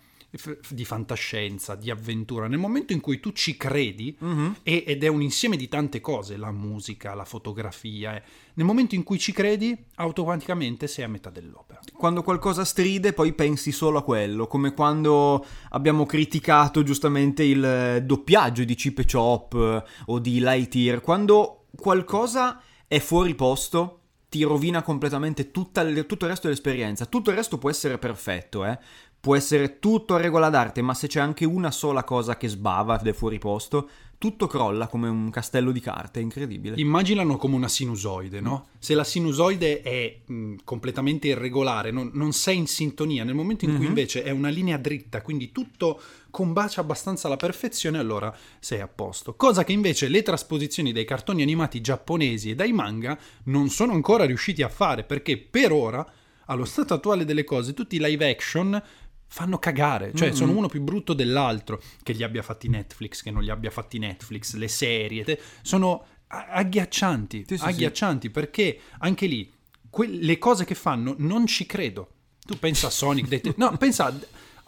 [SPEAKER 2] di fantascienza, di avventura. Nel momento in cui tu ci credi,
[SPEAKER 1] Mhm.
[SPEAKER 2] e- ed è un insieme di tante cose, la musica, la fotografia, eh, nel momento in cui ci credi, automaticamente sei a metà dell'opera.
[SPEAKER 1] Quando qualcosa stride, poi pensi solo a quello, come quando abbiamo criticato giustamente il doppiaggio di Chip e Chop eh, o di Lightyear. Quando qualcosa è fuori posto, ti rovina completamente il- tutto il resto dell'esperienza. Tutto il resto può essere perfetto, eh. Può essere tutto a regola d'arte, ma se c'è anche una sola cosa che sbava ed è fuori posto, tutto crolla come un castello di carte, è incredibile.
[SPEAKER 2] Immaginano come una sinusoide, no? Se la sinusoide è mh, completamente irregolare, non, non sei in sintonia, nel momento in cui
[SPEAKER 1] Mhm.
[SPEAKER 2] invece è una linea dritta, quindi tutto combacia abbastanza alla perfezione, allora sei a posto. Cosa che invece le trasposizioni dei cartoni animati giapponesi e dai manga non sono ancora riusciti a fare, perché per ora, allo stato attuale delle cose, tutti i live action fanno cagare, cioè
[SPEAKER 1] Mhm.
[SPEAKER 2] sono uno più brutto dell'altro, che li abbia fatti Netflix, che non li abbia fatti Netflix, le serie, te- sono agghiaccianti,
[SPEAKER 1] Sì, sì,
[SPEAKER 2] agghiaccianti perché anche lì que- le cose che fanno non ci credo. Tu pensa a Sonic, te- no, pensa a-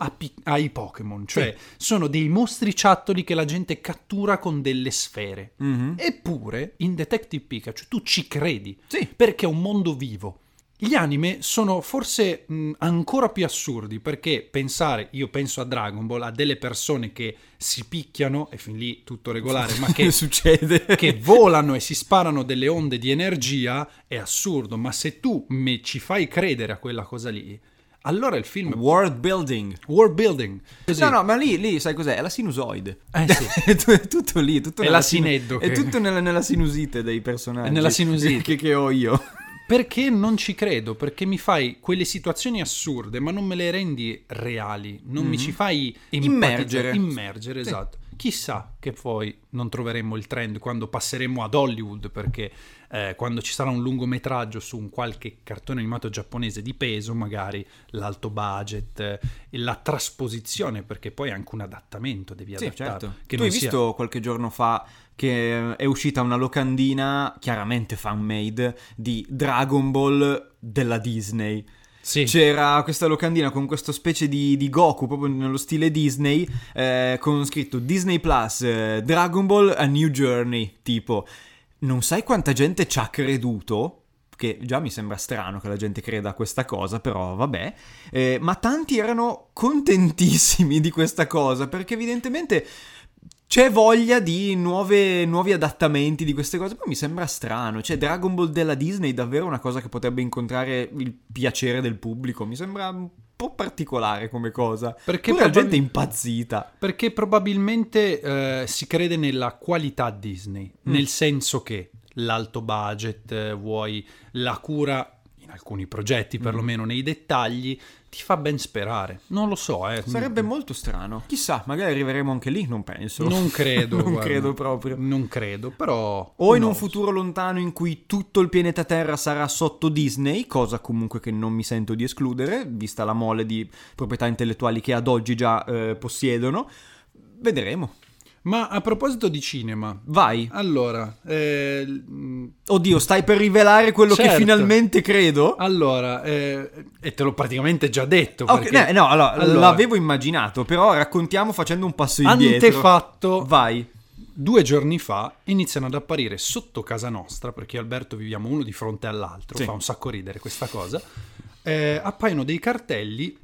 [SPEAKER 2] a pi- ai Pokémon, cioè sono dei mostriciattoli che la gente cattura con delle sfere.
[SPEAKER 1] Mhm.
[SPEAKER 2] Eppure in Detective Pikachu tu ci credi,
[SPEAKER 1] Sì.
[SPEAKER 2] perché è un mondo vivo. Gli anime sono forse mh, ancora più assurdi perché pensare, io penso a Dragon Ball, a delle persone che si picchiano, e fin lì tutto regolare, ma che,
[SPEAKER 1] succede?
[SPEAKER 2] che volano e si sparano delle onde di energia è assurdo, ma se tu me ci fai credere a quella cosa lì, allora il film
[SPEAKER 1] World building.
[SPEAKER 2] world building. Così.
[SPEAKER 1] No, no, ma lì, lì, sai cos'è? È la sinusoide.
[SPEAKER 2] Eh sì.
[SPEAKER 1] è tu- è tutto lì. Tutto
[SPEAKER 2] È
[SPEAKER 1] nella
[SPEAKER 2] l'asineddo
[SPEAKER 1] È
[SPEAKER 2] che-
[SPEAKER 1] tutto nella, nella sinusite dei personaggi.
[SPEAKER 2] È nella sinusite.
[SPEAKER 1] Che, che ho io.
[SPEAKER 2] Perché non ci credo? Perché mi fai quelle situazioni assurde, ma non me le rendi reali, non mi ci fai.
[SPEAKER 1] Immergere.
[SPEAKER 2] Immergere, esatto. Chissà che poi non troveremo il trend quando passeremo ad Hollywood, perché eh, quando ci sarà un lungometraggio su un qualche cartone animato giapponese di peso, magari l'alto budget, eh, la trasposizione, perché poi è anche un adattamento, devi
[SPEAKER 1] Sì,
[SPEAKER 2] adattare.
[SPEAKER 1] certo.
[SPEAKER 2] Che
[SPEAKER 1] tu hai
[SPEAKER 2] sia-
[SPEAKER 1] visto qualche giorno fa che è uscita una locandina, chiaramente fan-made, di Dragon Ball della Disney.
[SPEAKER 2] Sì.
[SPEAKER 1] C'era questa locandina con questo specie di, di Goku, proprio nello stile Disney, eh, con scritto Disney Plus, eh, Dragon Ball A New Journey, tipo. Non sai quanta gente ci ha creduto? Che già mi sembra strano che la gente creda a questa cosa, però vabbè. Eh, ma tanti erano contentissimi di questa cosa, perché evidentemente c'è voglia di nuove- nuovi adattamenti di queste cose. Poi mi sembra strano. Cioè, Dragon Ball della Disney è davvero una cosa che potrebbe incontrare il piacere del pubblico. Mi sembra un po' particolare come cosa.
[SPEAKER 2] Perché
[SPEAKER 1] Pure la
[SPEAKER 2] probabil-
[SPEAKER 1] gente è impazzita.
[SPEAKER 2] Perché probabilmente eh, si crede nella qualità Disney,
[SPEAKER 1] Mm.
[SPEAKER 2] nel senso che l'alto budget, eh, vuoi la cura, in alcuni progetti
[SPEAKER 1] Mm.
[SPEAKER 2] perlomeno nei dettagli, ti fa ben sperare. Non lo so, eh.
[SPEAKER 1] Sarebbe molto strano. Chissà, magari arriveremo anche lì, non penso.
[SPEAKER 2] Non credo.
[SPEAKER 1] non
[SPEAKER 2] guarda.
[SPEAKER 1] credo proprio.
[SPEAKER 2] Non credo, però...
[SPEAKER 1] O in un futuro lontano in cui tutto il pianeta Terra sarà sotto Disney, cosa comunque che non mi sento di escludere, vista la mole di proprietà intellettuali che ad oggi già eh, possiedono. Vedremo.
[SPEAKER 2] Ma a proposito di cinema...
[SPEAKER 1] Vai.
[SPEAKER 2] Allora, eh,
[SPEAKER 1] Oddio, stai per rivelare quello che
[SPEAKER 2] Certo.
[SPEAKER 1] finalmente credo?
[SPEAKER 2] allora, eh, e te l'ho praticamente già detto.
[SPEAKER 1] Ok,
[SPEAKER 2] perché-
[SPEAKER 1] no, no, allora,
[SPEAKER 2] Allora,
[SPEAKER 1] l'avevo immaginato, però raccontiamo facendo un passo indietro.
[SPEAKER 2] Antefatto,
[SPEAKER 1] Vai.
[SPEAKER 2] due giorni fa iniziano ad apparire sotto casa nostra, perché io e Alberto viviamo uno di fronte all'altro,
[SPEAKER 1] Sì.
[SPEAKER 2] fa un sacco ridere questa cosa, eh, appaiono dei cartelli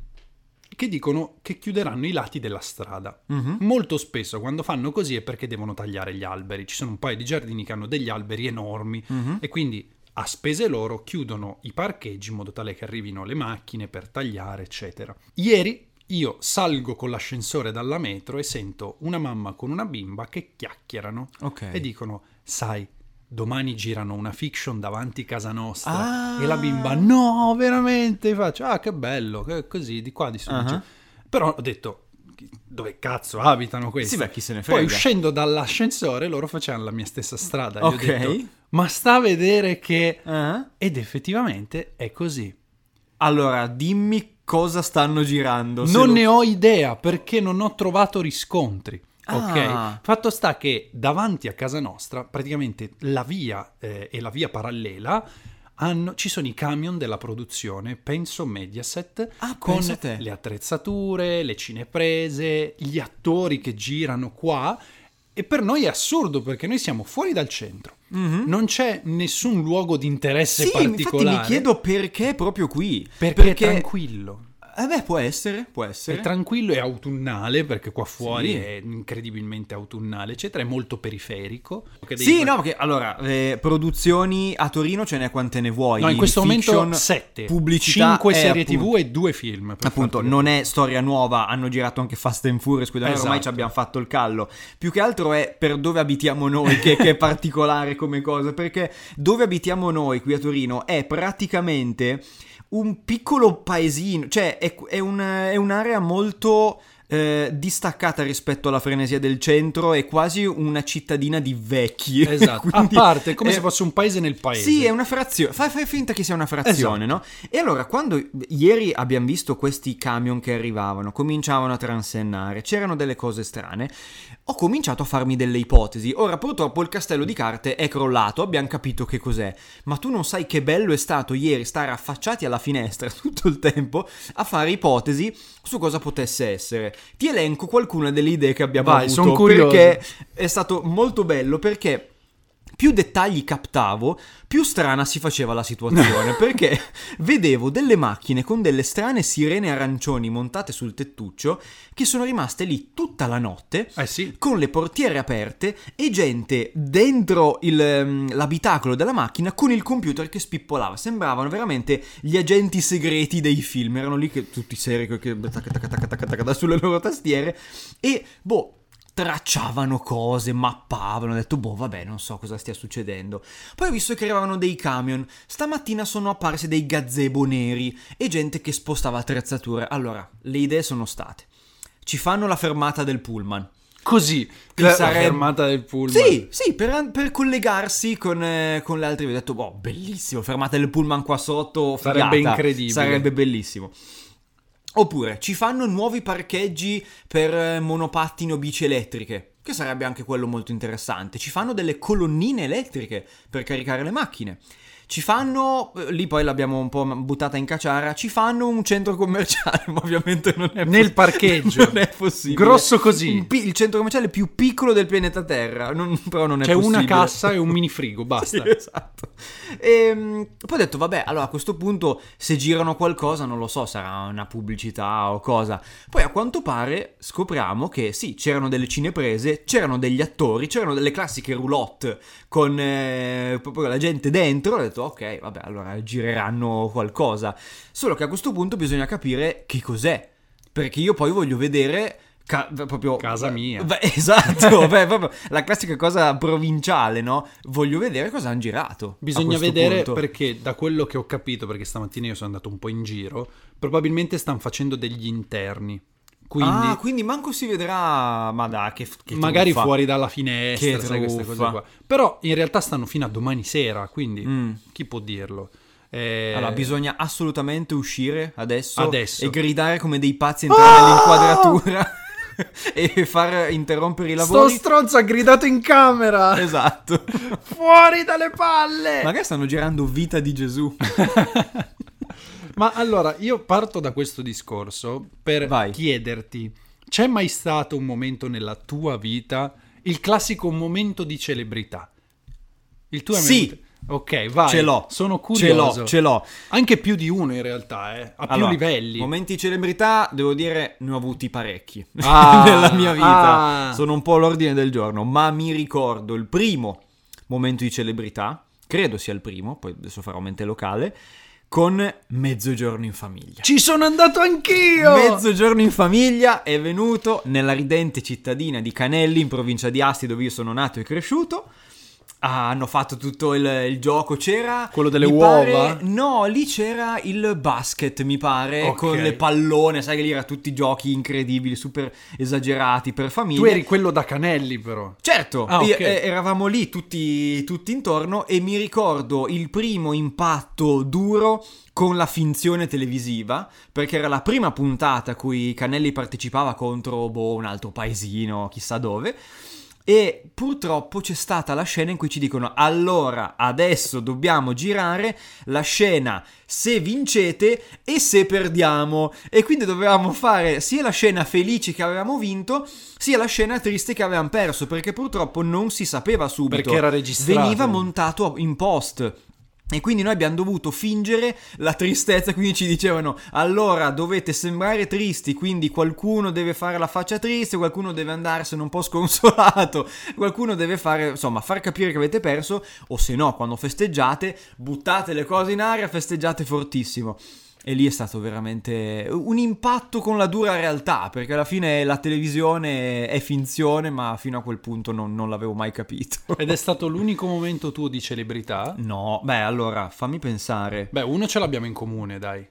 [SPEAKER 2] che dicono che chiuderanno i lati della strada.
[SPEAKER 1] Mhm.
[SPEAKER 2] Molto spesso quando fanno così è perché devono tagliare gli alberi. Ci sono un paio di giardini che hanno degli alberi enormi
[SPEAKER 1] Mhm.
[SPEAKER 2] e quindi a spese loro chiudono i parcheggi in modo tale che arrivino le macchine per tagliare, eccetera. Ieri io salgo con l'ascensore dalla metro e sento una mamma con una bimba che chiacchierano
[SPEAKER 1] Ok.
[SPEAKER 2] e dicono: Sai, domani girano una fiction davanti casa nostra
[SPEAKER 1] Ah.
[SPEAKER 2] e la bimba no veramente faccio ah che bello che- così di qua di su
[SPEAKER 1] Ah.
[SPEAKER 2] però ho detto dove cazzo abitano questi
[SPEAKER 1] Sì, beh, chi se ne frega.
[SPEAKER 2] poi uscendo dall'ascensore loro facevano la mia stessa strada
[SPEAKER 1] Ok.
[SPEAKER 2] detto ma sta a vedere che
[SPEAKER 1] Ah.
[SPEAKER 2] ed effettivamente è così
[SPEAKER 1] Allora, dimmi cosa stanno girando.
[SPEAKER 2] non
[SPEAKER 1] lo-
[SPEAKER 2] ne ho idea perché non ho trovato riscontri.
[SPEAKER 1] Ah.
[SPEAKER 2] Ok, fatto sta che davanti a casa nostra, praticamente la via eh, e la via parallela hanno- ci sono i camion della produzione, penso Mediaset,
[SPEAKER 1] Ah,
[SPEAKER 2] con le attrezzature, le cineprese, gli attori che girano qua. E per noi è assurdo perché noi siamo fuori dal centro.
[SPEAKER 1] Mhm.
[SPEAKER 2] Non c'è nessun luogo di interesse
[SPEAKER 1] Sì, infatti
[SPEAKER 2] particolare.
[SPEAKER 1] mi chiedo perché proprio qui.
[SPEAKER 2] perché, è tranquillo.
[SPEAKER 1] Eh beh, può essere, può essere.
[SPEAKER 2] È tranquillo e autunnale perché qua fuori
[SPEAKER 1] Sì.
[SPEAKER 2] è incredibilmente autunnale, eccetera. È molto periferico.
[SPEAKER 1] Sì, no, perché allora, eh, produzioni a Torino ce n'è quante ne vuoi.
[SPEAKER 2] No, in questo
[SPEAKER 1] fiction,
[SPEAKER 2] momento 7,
[SPEAKER 1] pubblicità
[SPEAKER 2] 5
[SPEAKER 1] è
[SPEAKER 2] serie
[SPEAKER 1] appunto-
[SPEAKER 2] TV e 2 film.
[SPEAKER 1] Appunto, non è storia nuova, hanno girato anche Fast and Furious, quindi ormai
[SPEAKER 2] Esatto.
[SPEAKER 1] ci abbiamo fatto il callo. Più che altro è per dove abitiamo noi, che, che è particolare come cosa, perché dove abitiamo noi qui a Torino è praticamente un piccolo paesino, cioè è, è un- è un'area molto... eh, distaccata rispetto alla frenesia del centro è quasi una cittadina di vecchi
[SPEAKER 2] Esatto, a parte, come
[SPEAKER 1] è-
[SPEAKER 2] se fosse un paese nel paese.
[SPEAKER 1] sì, è una frazione. Fai, fai finta che sia una frazione,
[SPEAKER 2] Esatto.
[SPEAKER 1] no? E allora, quando ieri abbiamo visto questi camion che arrivavano, cominciavano a transennare, c'erano delle cose strane, ho cominciato a farmi delle ipotesi. Ora, purtroppo, il castello di carte è crollato, abbiamo capito che cos'è. Ma tu non sai che bello è stato ieri stare affacciati alla finestra tutto il tempo a fare ipotesi su cosa potesse essere. Ti elenco qualcuna delle idee che abbiamo
[SPEAKER 2] Vai,
[SPEAKER 1] avuto perché è stato molto bello perché più dettagli captavo, più strana si faceva la situazione. perché vedevo delle macchine con delle strane sirene arancioni montate sul tettuccio che sono rimaste lì tutta la notte.
[SPEAKER 2] Eh sì.
[SPEAKER 1] Con le portiere aperte e gente dentro il, ehm, l'abitacolo della macchina con il computer che spippolava. Sembravano veramente gli agenti segreti dei film. Erano lì che tutti seri che, che tac, tac, tac, tac, tac, tac, sulle loro tastiere. E boh, tracciavano cose, mappavano, ho detto boh vabbè non so cosa stia succedendo. Poi ho visto che arrivavano dei camion, stamattina sono apparsi dei gazebo neri e gente che spostava attrezzature. Allora, le idee sono state, ci fanno la fermata del pullman.
[SPEAKER 2] Così, la
[SPEAKER 1] sarebbe-
[SPEAKER 2] fermata del pullman.
[SPEAKER 1] Sì, sì, per, per collegarsi con, eh, con le altre. Vi ho detto, boh, bellissimo, fermate del pullman qua sotto.
[SPEAKER 2] Sarebbe
[SPEAKER 1] figata,
[SPEAKER 2] incredibile.
[SPEAKER 1] Sarebbe bellissimo. Oppure ci fanno nuovi parcheggi per eh, monopattini o bici elettriche, che sarebbe anche quello molto interessante. Ci fanno delle colonnine elettriche per caricare le macchine. Ci fanno, eh, lì poi l'abbiamo un po' buttata in cacciara, ci fanno un centro commerciale, ma ovviamente non è
[SPEAKER 2] Nel parcheggio.
[SPEAKER 1] Non è possibile.
[SPEAKER 2] Grosso così.
[SPEAKER 1] Pi- il centro commerciale più piccolo del pianeta Terra, non- però non è
[SPEAKER 2] C'è
[SPEAKER 1] possibile.
[SPEAKER 2] una cassa e un minifrigo, basta.
[SPEAKER 1] Sì, esatto. E poi ho detto, vabbè, allora a questo punto se girano qualcosa, non lo so, sarà una pubblicità o cosa. Poi a quanto pare scopriamo che sì, c'erano delle cineprese, c'erano degli attori, c'erano delle classiche roulotte con eh, proprio la gente dentro. Detto, ok, vabbè, allora gireranno qualcosa. Solo che a questo punto bisogna capire che cos'è. Perché io poi voglio vedere... ca- proprio
[SPEAKER 2] Casa mia.
[SPEAKER 1] Beh, esatto, beh, proprio la classica cosa provinciale, no? Voglio vedere cosa hanno girato.
[SPEAKER 2] Bisogna vedere
[SPEAKER 1] punto.
[SPEAKER 2] perché da quello che ho capito, perché stamattina io sono andato un po' in giro, probabilmente stanno facendo degli interni. Quindi
[SPEAKER 1] ah, quindi manco si vedrà. Ma da che, che
[SPEAKER 2] magari
[SPEAKER 1] truffa.
[SPEAKER 2] fuori dalla finestra, sai, queste cose qua. Però in realtà stanno fino a domani sera, quindi
[SPEAKER 1] Mm.
[SPEAKER 2] chi può dirlo? Eh,
[SPEAKER 1] Allora, bisogna assolutamente uscire adesso,
[SPEAKER 2] Adesso.
[SPEAKER 1] e gridare come dei pazzi, entrare nell'inquadratura e far interrompere i
[SPEAKER 2] Sto
[SPEAKER 1] lavori.
[SPEAKER 2] stronzo ha gridato in camera!
[SPEAKER 1] esatto.
[SPEAKER 2] Fuori dalle palle!
[SPEAKER 1] Magari stanno girando Vita di Gesù.
[SPEAKER 2] Ma allora, io parto da questo discorso per
[SPEAKER 1] Vai.
[SPEAKER 2] chiederti, c'è mai stato un momento nella tua vita, il classico momento di celebrità? Il tuo
[SPEAKER 1] Sì.
[SPEAKER 2] avuto- Ok, vai.
[SPEAKER 1] Ce l'ho.
[SPEAKER 2] Sono
[SPEAKER 1] Ce
[SPEAKER 2] curioso.
[SPEAKER 1] l'ho, ce l'ho.
[SPEAKER 2] Anche più di uno in realtà, eh. A più
[SPEAKER 1] Allora,
[SPEAKER 2] livelli.
[SPEAKER 1] Momenti di celebrità, devo dire, ne ho avuti parecchi
[SPEAKER 2] Ah,
[SPEAKER 1] nella mia vita.
[SPEAKER 2] ah.
[SPEAKER 1] Sono un po' l'ordine del giorno, ma mi ricordo il primo momento di celebrità, credo sia il primo, poi adesso farò mente locale, con Mezzogiorno in famiglia.
[SPEAKER 2] Ci sono andato anch'io!
[SPEAKER 1] Mezzogiorno in famiglia è venuto nella ridente cittadina di Canelli, in provincia di Asti, dove io sono nato e cresciuto. Ah, hanno fatto tutto il, il gioco. C'era.
[SPEAKER 2] Quello delle uova?
[SPEAKER 1] pare- no, lì c'era il basket, mi pare.
[SPEAKER 2] Ok.
[SPEAKER 1] Con le pallone. Sai che lì era tutti giochi incredibili, super esagerati per famiglie.
[SPEAKER 2] Tu eri quello da Canelli, però.
[SPEAKER 1] Certo,
[SPEAKER 2] Ah,
[SPEAKER 1] io-
[SPEAKER 2] ok.
[SPEAKER 1] eh, eravamo lì tutti, tutti intorno e mi ricordo il primo impatto duro con la finzione televisiva, perché era la prima puntata a cui Canelli partecipava contro boh, un altro paesino, chissà dove. E purtroppo c'è stata la scena in cui ci dicono allora adesso dobbiamo girare la scena se vincete e se perdiamo e quindi dovevamo fare sia la scena felice che avevamo vinto sia la scena triste che avevamo perso perché purtroppo non si sapeva subito.
[SPEAKER 2] Perché era registrato.
[SPEAKER 1] veniva montato in post e quindi noi abbiamo dovuto fingere la tristezza, quindi ci dicevano allora dovete sembrare tristi, quindi qualcuno deve fare la faccia triste, qualcuno deve andarsene un po' sconsolato, qualcuno deve fare, insomma, far capire che avete perso o se no, quando festeggiate, buttate le cose in aria, festeggiate fortissimo. E lì è stato veramente un impatto con la dura realtà, perché alla fine la televisione è finzione, ma fino a quel punto non, non l'avevo mai capito.
[SPEAKER 2] Ed è stato l'unico momento tuo di celebrità?
[SPEAKER 1] No, beh, allora fammi pensare.
[SPEAKER 2] Beh, uno ce l'abbiamo in comune, dai.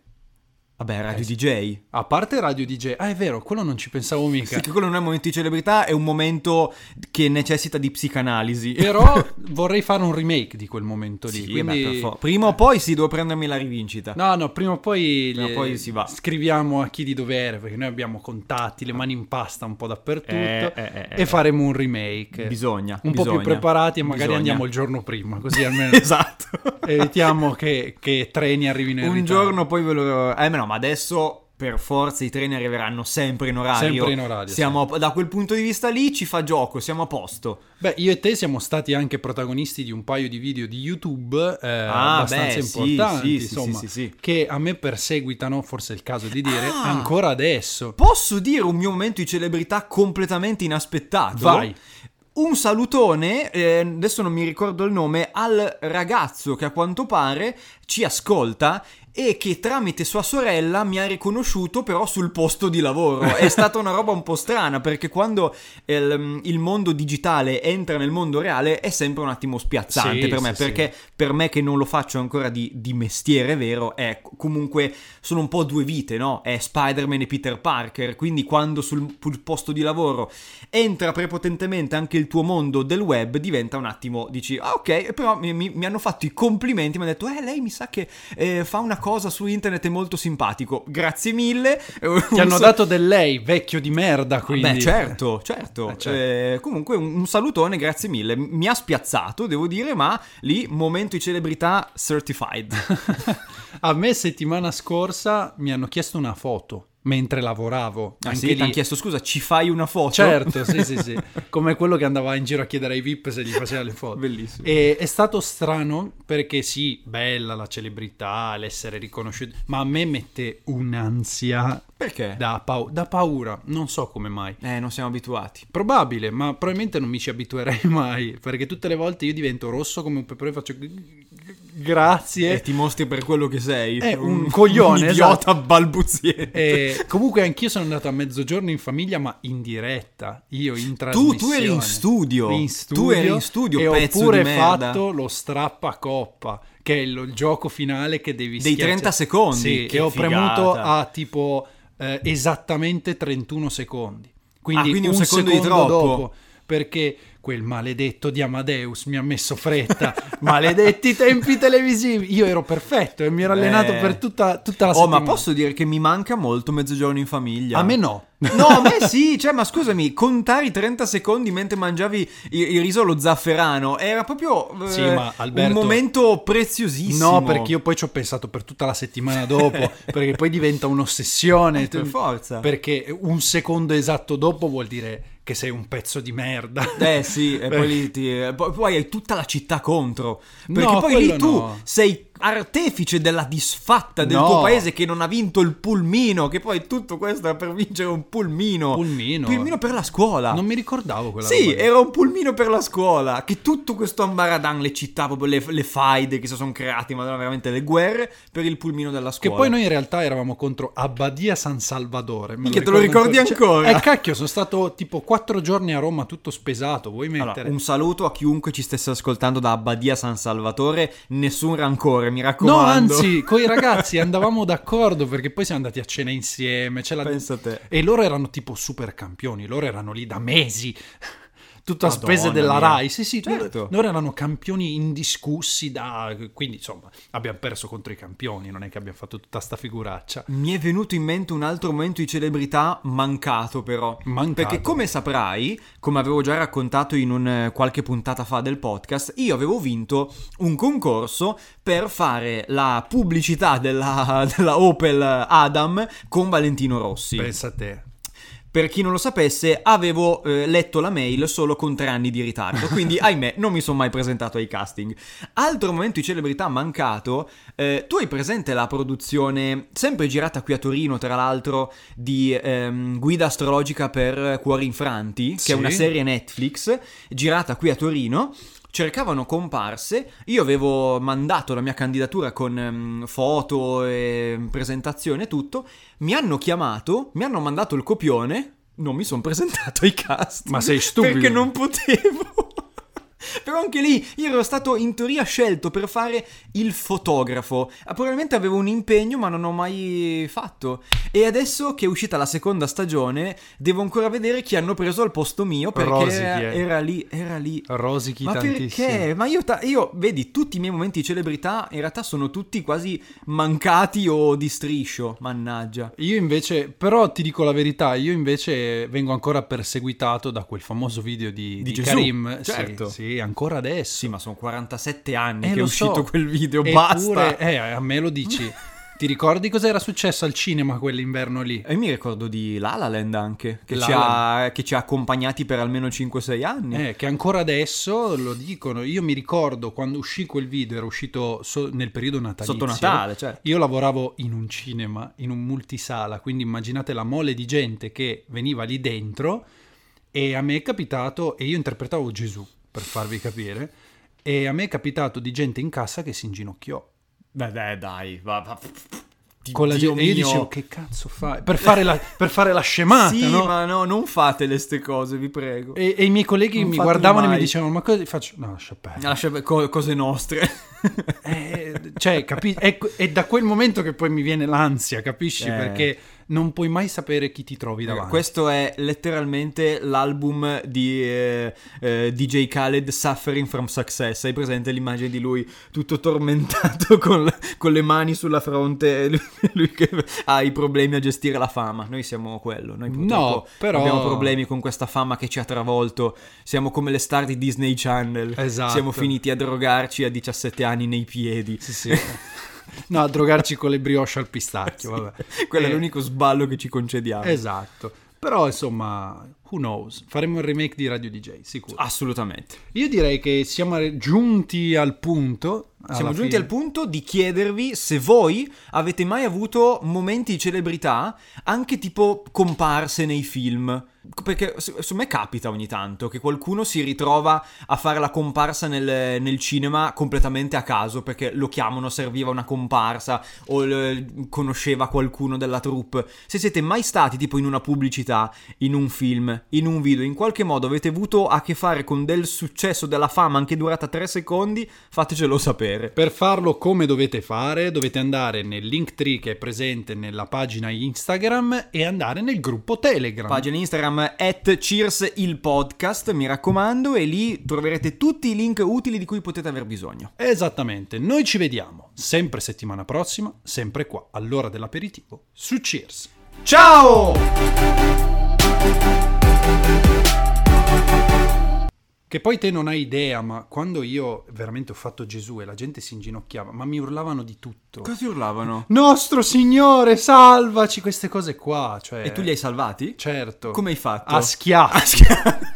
[SPEAKER 1] Vabbè, Radio
[SPEAKER 2] Eh.
[SPEAKER 1] DJ.
[SPEAKER 2] A parte Radio DJ. Ah, è vero, quello non ci pensavo mica.
[SPEAKER 1] Sì, che quello non è un momento di celebrità, è un momento che necessita di psicanalisi.
[SPEAKER 2] Però vorrei fare un remake di quel momento lì.
[SPEAKER 1] Sì,
[SPEAKER 2] quindi...
[SPEAKER 1] beh, Prima o poi sì, devo prendermi la rivincita.
[SPEAKER 2] No, no, prima o poi,
[SPEAKER 1] Prima
[SPEAKER 2] le-
[SPEAKER 1] poi si va.
[SPEAKER 2] scriviamo a chi di dovere, perché noi abbiamo contatti, le mani in pasta un po' dappertutto,
[SPEAKER 1] Eh, eh, eh, eh.
[SPEAKER 2] e faremo un remake.
[SPEAKER 1] Bisogna.
[SPEAKER 2] Un po'
[SPEAKER 1] bisogna.
[SPEAKER 2] più preparati e magari
[SPEAKER 1] Bisogna.
[SPEAKER 2] andiamo il giorno prima, così almeno
[SPEAKER 1] Esatto.
[SPEAKER 2] evitiamo che, che treni arrivino in
[SPEAKER 1] un
[SPEAKER 2] ritardo.
[SPEAKER 1] giorno poi ve lo... Eh, ma no, ma adesso... Per forza i treni arriveranno sempre in orario.
[SPEAKER 2] Sempre in orario,
[SPEAKER 1] Siamo, Da quel punto di vista lì ci fa gioco, siamo a posto.
[SPEAKER 2] Beh, io e te siamo stati anche protagonisti di un paio di video di YouTube eh,
[SPEAKER 1] Ah,
[SPEAKER 2] abbastanza
[SPEAKER 1] beh, sì,
[SPEAKER 2] importanti,
[SPEAKER 1] sì, sì,
[SPEAKER 2] insomma,
[SPEAKER 1] sì, sì, sì.
[SPEAKER 2] che a me perseguitano, forse è il caso di dire,
[SPEAKER 1] Ah.
[SPEAKER 2] ancora adesso.
[SPEAKER 1] Posso dire un mio momento di celebrità completamente inaspettato?
[SPEAKER 2] Vai.
[SPEAKER 1] Un salutone, eh, adesso non mi ricordo il nome, al ragazzo che a quanto pare ci ascolta e che tramite sua sorella mi ha riconosciuto però sul posto di lavoro. È stata una roba un po' strana perché quando il, il mondo digitale entra nel mondo reale è sempre un attimo spiazzante
[SPEAKER 2] Sì,
[SPEAKER 1] per me
[SPEAKER 2] sì,
[SPEAKER 1] perché per me che non lo faccio ancora di, di mestiere vero è comunque sono un po' due vite, no? È Spider-Man e Peter Parker, quindi quando sul, sul posto di lavoro entra prepotentemente anche il tuo mondo del web diventa un attimo, dici, ah ok, però mi, mi- mi hanno fatto i complimenti, mi hanno detto, eh lei mi sa che eh, fa una cosa su internet è molto simpatico, grazie mille.
[SPEAKER 2] Ti hanno dato del lei, vecchio di merda, quindi.
[SPEAKER 1] Beh, certo, certo.
[SPEAKER 2] Eh, certo.
[SPEAKER 1] Eh, comunque un, un salutone, grazie mille. Mi ha spiazzato, devo dire, ma lì momento di celebrità certified.
[SPEAKER 2] A me settimana scorsa mi hanno chiesto una foto mentre lavoravo.
[SPEAKER 1] Ah,
[SPEAKER 2] Anche
[SPEAKER 1] sì,
[SPEAKER 2] lì-
[SPEAKER 1] ti hanno chiesto scusa, ci fai una foto?
[SPEAKER 2] Certo, sì, sì, sì. Come quello che andava in giro a chiedere ai VIP se gli faceva le foto.
[SPEAKER 1] Bellissimo.
[SPEAKER 2] E è stato strano perché sì, bella la celebrità, l'essere riconosciuto, ma a me mette un'ansia
[SPEAKER 1] Perché?
[SPEAKER 2] da, pau- da paura, non so come mai.
[SPEAKER 1] Eh, non siamo abituati.
[SPEAKER 2] Probabile, ma probabilmente non mi ci abituerei mai, perché tutte le volte io divento rosso come un peperone e faccio grazie.
[SPEAKER 1] E ti mostri per quello che sei.
[SPEAKER 2] È un coglione,
[SPEAKER 1] Un idiota
[SPEAKER 2] esatto.
[SPEAKER 1] balbuziente.
[SPEAKER 2] E comunque anch'io sono andato a mezzogiorno in famiglia, ma in diretta. Io in
[SPEAKER 1] Tu,
[SPEAKER 2] trasmissione.
[SPEAKER 1] tu eri in studio.
[SPEAKER 2] In
[SPEAKER 1] Tu eri in studio,
[SPEAKER 2] e ho
[SPEAKER 1] pezzo
[SPEAKER 2] pure
[SPEAKER 1] di merda.
[SPEAKER 2] fatto lo strappa coppa, che è il, il gioco finale che devi
[SPEAKER 1] Dei
[SPEAKER 2] schiacciare.
[SPEAKER 1] 30 secondi,
[SPEAKER 2] Sì,
[SPEAKER 1] che
[SPEAKER 2] ho
[SPEAKER 1] figata.
[SPEAKER 2] premuto a tipo eh, esattamente 31 secondi. Quindi,
[SPEAKER 1] Ah, quindi un
[SPEAKER 2] un,
[SPEAKER 1] secondo
[SPEAKER 2] secondo,
[SPEAKER 1] di troppo.
[SPEAKER 2] dopo. Perché quel maledetto di Amadeus mi ha messo fretta. Maledetti tempi televisivi. Io ero perfetto e mi ero allenato
[SPEAKER 1] Eh.
[SPEAKER 2] per tutta, tutta la
[SPEAKER 1] Oh, ma
[SPEAKER 2] settimana.
[SPEAKER 1] posso dire che mi manca molto mezzogiorno in famiglia?
[SPEAKER 2] A me no.
[SPEAKER 1] No, a me sì, cioè, ma scusami, contare i 30 secondi mentre mangiavi il, riso allo zafferano era proprio eh,
[SPEAKER 2] Sì, ma Alberto-
[SPEAKER 1] un momento preziosissimo.
[SPEAKER 2] No, perché io poi ci ho pensato per tutta la settimana dopo, perché poi diventa un'ossessione.
[SPEAKER 1] Per forza.
[SPEAKER 2] Perché un secondo esatto dopo vuol dire che sei un pezzo di merda.
[SPEAKER 1] Eh sì, e poi, lì ti- poi, poi hai tutta la città contro. Perché
[SPEAKER 2] No,
[SPEAKER 1] poi lì tu
[SPEAKER 2] no.
[SPEAKER 1] sei artefice della disfatta del
[SPEAKER 2] No.
[SPEAKER 1] tuo paese che non ha vinto il pulmino, che poi tutto questo era per vincere un pulmino.
[SPEAKER 2] Pulmino.
[SPEAKER 1] Pulmino per la scuola.
[SPEAKER 2] Non mi ricordavo quella
[SPEAKER 1] Sì, era un pulmino per la scuola. Che tutto questo ambaradan, le città, proprio le, le faide che si sono create, ma erano veramente le guerre per il pulmino della
[SPEAKER 2] Che
[SPEAKER 1] scuola.
[SPEAKER 2] poi noi in realtà eravamo contro Abbadia San Salvadore. me
[SPEAKER 1] Minchia, te lo ricordi
[SPEAKER 2] Cioè,
[SPEAKER 1] ancora?
[SPEAKER 2] eh, cacchio, sono stato tipo quattro giorni a Roma tutto spesato. Vuoi
[SPEAKER 1] Allora,
[SPEAKER 2] mettere?
[SPEAKER 1] un saluto a chiunque ci stesse ascoltando da Abbadia San Salvatore. Nessun rancore, mi
[SPEAKER 2] No,
[SPEAKER 1] raccomando.
[SPEAKER 2] anzi, con i ragazzi andavamo d'accordo perché poi siamo andati a cena insieme. la-
[SPEAKER 1] Pensa a te.
[SPEAKER 2] E loro erano tipo super campioni, loro erano lì da mesi. Tutto a spese della
[SPEAKER 1] mia.
[SPEAKER 2] Rai. Sì, sì,
[SPEAKER 1] Certo.
[SPEAKER 2] loro, loro erano campioni indiscussi da... Quindi, insomma, abbiamo perso contro i campioni, non è che abbiamo fatto tutta sta figuraccia.
[SPEAKER 1] Mi è venuto in mente un altro momento di celebrità mancato però.
[SPEAKER 2] Mancato.
[SPEAKER 1] Perché come saprai, come avevo già raccontato in un, eh, qualche puntata fa del podcast, io avevo vinto un concorso per fare la pubblicità della, della Opel Adam con Valentino Rossi.
[SPEAKER 2] Pensa a te.
[SPEAKER 1] Per chi non lo sapesse, avevo eh, letto la mail solo con tre anni di ritardo, quindi ahimè non mi sono mai presentato ai casting. Altro momento di celebrità mancato, eh, tu hai presente la produzione, sempre girata qui a Torino tra l'altro, di ehm, Guida astrologica per cuori infranti, che
[SPEAKER 2] Sì.
[SPEAKER 1] è una serie Netflix, girata qui a Torino. Cercavano comparse, io avevo mandato la mia candidatura con ehm, foto e presentazione e tutto, mi hanno chiamato, mi hanno mandato il copione, non mi sono presentato ai cast.
[SPEAKER 2] Ma sei stupido.
[SPEAKER 1] Perché non potevo. Però anche lì io ero stato in teoria scelto per fare il fotografo. Ah, Probabilmente avevo un impegno ma non ho mai fatto. E adesso che è uscita la seconda stagione devo ancora vedere chi hanno preso al posto mio perché
[SPEAKER 2] Rosichi,
[SPEAKER 1] era,
[SPEAKER 2] eh.
[SPEAKER 1] era lì, era lì.
[SPEAKER 2] Rosichi
[SPEAKER 1] Ma
[SPEAKER 2] tantissimo.
[SPEAKER 1] perché? Ma io, ta- io, vedi, tutti i miei momenti di celebrità in realtà sono tutti quasi mancati o di striscio. Mannaggia.
[SPEAKER 2] Io invece, però ti dico la verità, io invece vengo ancora perseguitato da quel famoso video di,
[SPEAKER 1] Di
[SPEAKER 2] di
[SPEAKER 1] Gesù,
[SPEAKER 2] Karim. Sì,
[SPEAKER 1] certo.
[SPEAKER 2] Sì, ancora adesso.
[SPEAKER 1] Sì, ma sono 47 anni
[SPEAKER 2] Eh,
[SPEAKER 1] che è uscito
[SPEAKER 2] so.
[SPEAKER 1] quel video.
[SPEAKER 2] Eppure-
[SPEAKER 1] Basta.
[SPEAKER 2] Eh, a me lo dici. ti ricordi cos'era successo al cinema quell'inverno lì?
[SPEAKER 1] E mi ricordo di La La Land anche, che,
[SPEAKER 2] La
[SPEAKER 1] ci,
[SPEAKER 2] La
[SPEAKER 1] ha, che ci ha accompagnati per almeno 5-6 anni.
[SPEAKER 2] Eh, che ancora adesso lo dicono. Io mi ricordo quando uscì quel video, era uscito so- nel periodo natalizio.
[SPEAKER 1] Sotto Natale, cioè.
[SPEAKER 2] Io lavoravo in un cinema, in un multisala, quindi immaginate la mole di gente che veniva lì dentro e a me è capitato, e io interpretavo Gesù, per farvi capire, e a me è capitato di gente in cassa che si inginocchiò.
[SPEAKER 1] Beh, dai, dai. Va, va. Di-
[SPEAKER 2] Con la
[SPEAKER 1] Dio
[SPEAKER 2] gente- io dicevo, che cazzo fai? Per fare la, per fare la scemata,
[SPEAKER 1] Sì,
[SPEAKER 2] no?
[SPEAKER 1] ma no, non fatele ste cose, vi prego.
[SPEAKER 2] E, e i miei colleghi
[SPEAKER 1] Non
[SPEAKER 2] mi guardavano e mi
[SPEAKER 1] mai.
[SPEAKER 2] dicevano, ma cosa faccio? No, lascia perdere.
[SPEAKER 1] Lascia co- cose nostre.
[SPEAKER 2] Eh, cioè, capi- è, è da quel momento che poi mi viene l'ansia, capisci?
[SPEAKER 1] Eh.
[SPEAKER 2] Perché non puoi mai sapere chi ti trovi davanti.
[SPEAKER 1] Questo è letteralmente l'album di eh, eh, DJ Khaled Suffering from Success. Hai presente l'immagine di lui tutto tormentato con, con le mani sulla fronte, lui, lui che ha i problemi a gestire la fama. Noi siamo quello. Noi
[SPEAKER 2] No, però-
[SPEAKER 1] abbiamo problemi con questa fama che ci ha travolto. Siamo come le star di Disney Channel.
[SPEAKER 2] Esatto.
[SPEAKER 1] Siamo finiti a drogarci a 17 anni nei piedi.
[SPEAKER 2] Sì, sì. no, a drogarci con le brioche al pistacchio, vabbè.
[SPEAKER 1] Quello è
[SPEAKER 2] Eh,
[SPEAKER 1] l'unico sballo che ci concediamo.
[SPEAKER 2] Esatto. Però, insomma, who knows? Faremo il remake di Radio DJ, sicuro.
[SPEAKER 1] Assolutamente.
[SPEAKER 2] Io direi che siamo giunti al punto.
[SPEAKER 1] Siamo giunti
[SPEAKER 2] fine.
[SPEAKER 1] al punto di chiedervi se voi avete mai avuto momenti di celebrità, anche tipo comparse nei film. Perché su me capita ogni tanto che qualcuno si ritrova a fare la comparsa nel, nel cinema completamente a caso perché lo chiamano, serviva una comparsa o l- conosceva qualcuno della troupe. Se siete mai stati tipo in una pubblicità, in un film, in un video, in qualche modo avete avuto a che fare con del successo, della fama anche durata 3 secondi, fatecelo sapere.
[SPEAKER 2] Per farlo come dovete fare? Dovete andare nel link tree che è presente nella pagina Instagram e andare nel gruppo Telegram.
[SPEAKER 1] Pagina Instagram at Cheers il podcast, mi raccomando, e lì troverete tutti i link utili di cui potete aver bisogno.
[SPEAKER 2] Esattamente, noi ci vediamo sempre settimana prossima, sempre qua, all'ora dell'aperitivo, su Cheers.
[SPEAKER 1] Ciao!
[SPEAKER 2] Che poi te non hai idea, ma quando io veramente ho fatto Gesù e la gente si inginocchiava, ma mi urlavano di tutto.
[SPEAKER 1] Cosa urlavano?
[SPEAKER 2] Nostro Signore, salvaci, queste cose qua, cioè...
[SPEAKER 1] E tu li hai salvati?
[SPEAKER 2] Certo.
[SPEAKER 1] Come hai fatto?
[SPEAKER 2] A schiaffi.
[SPEAKER 1] A schiaffi.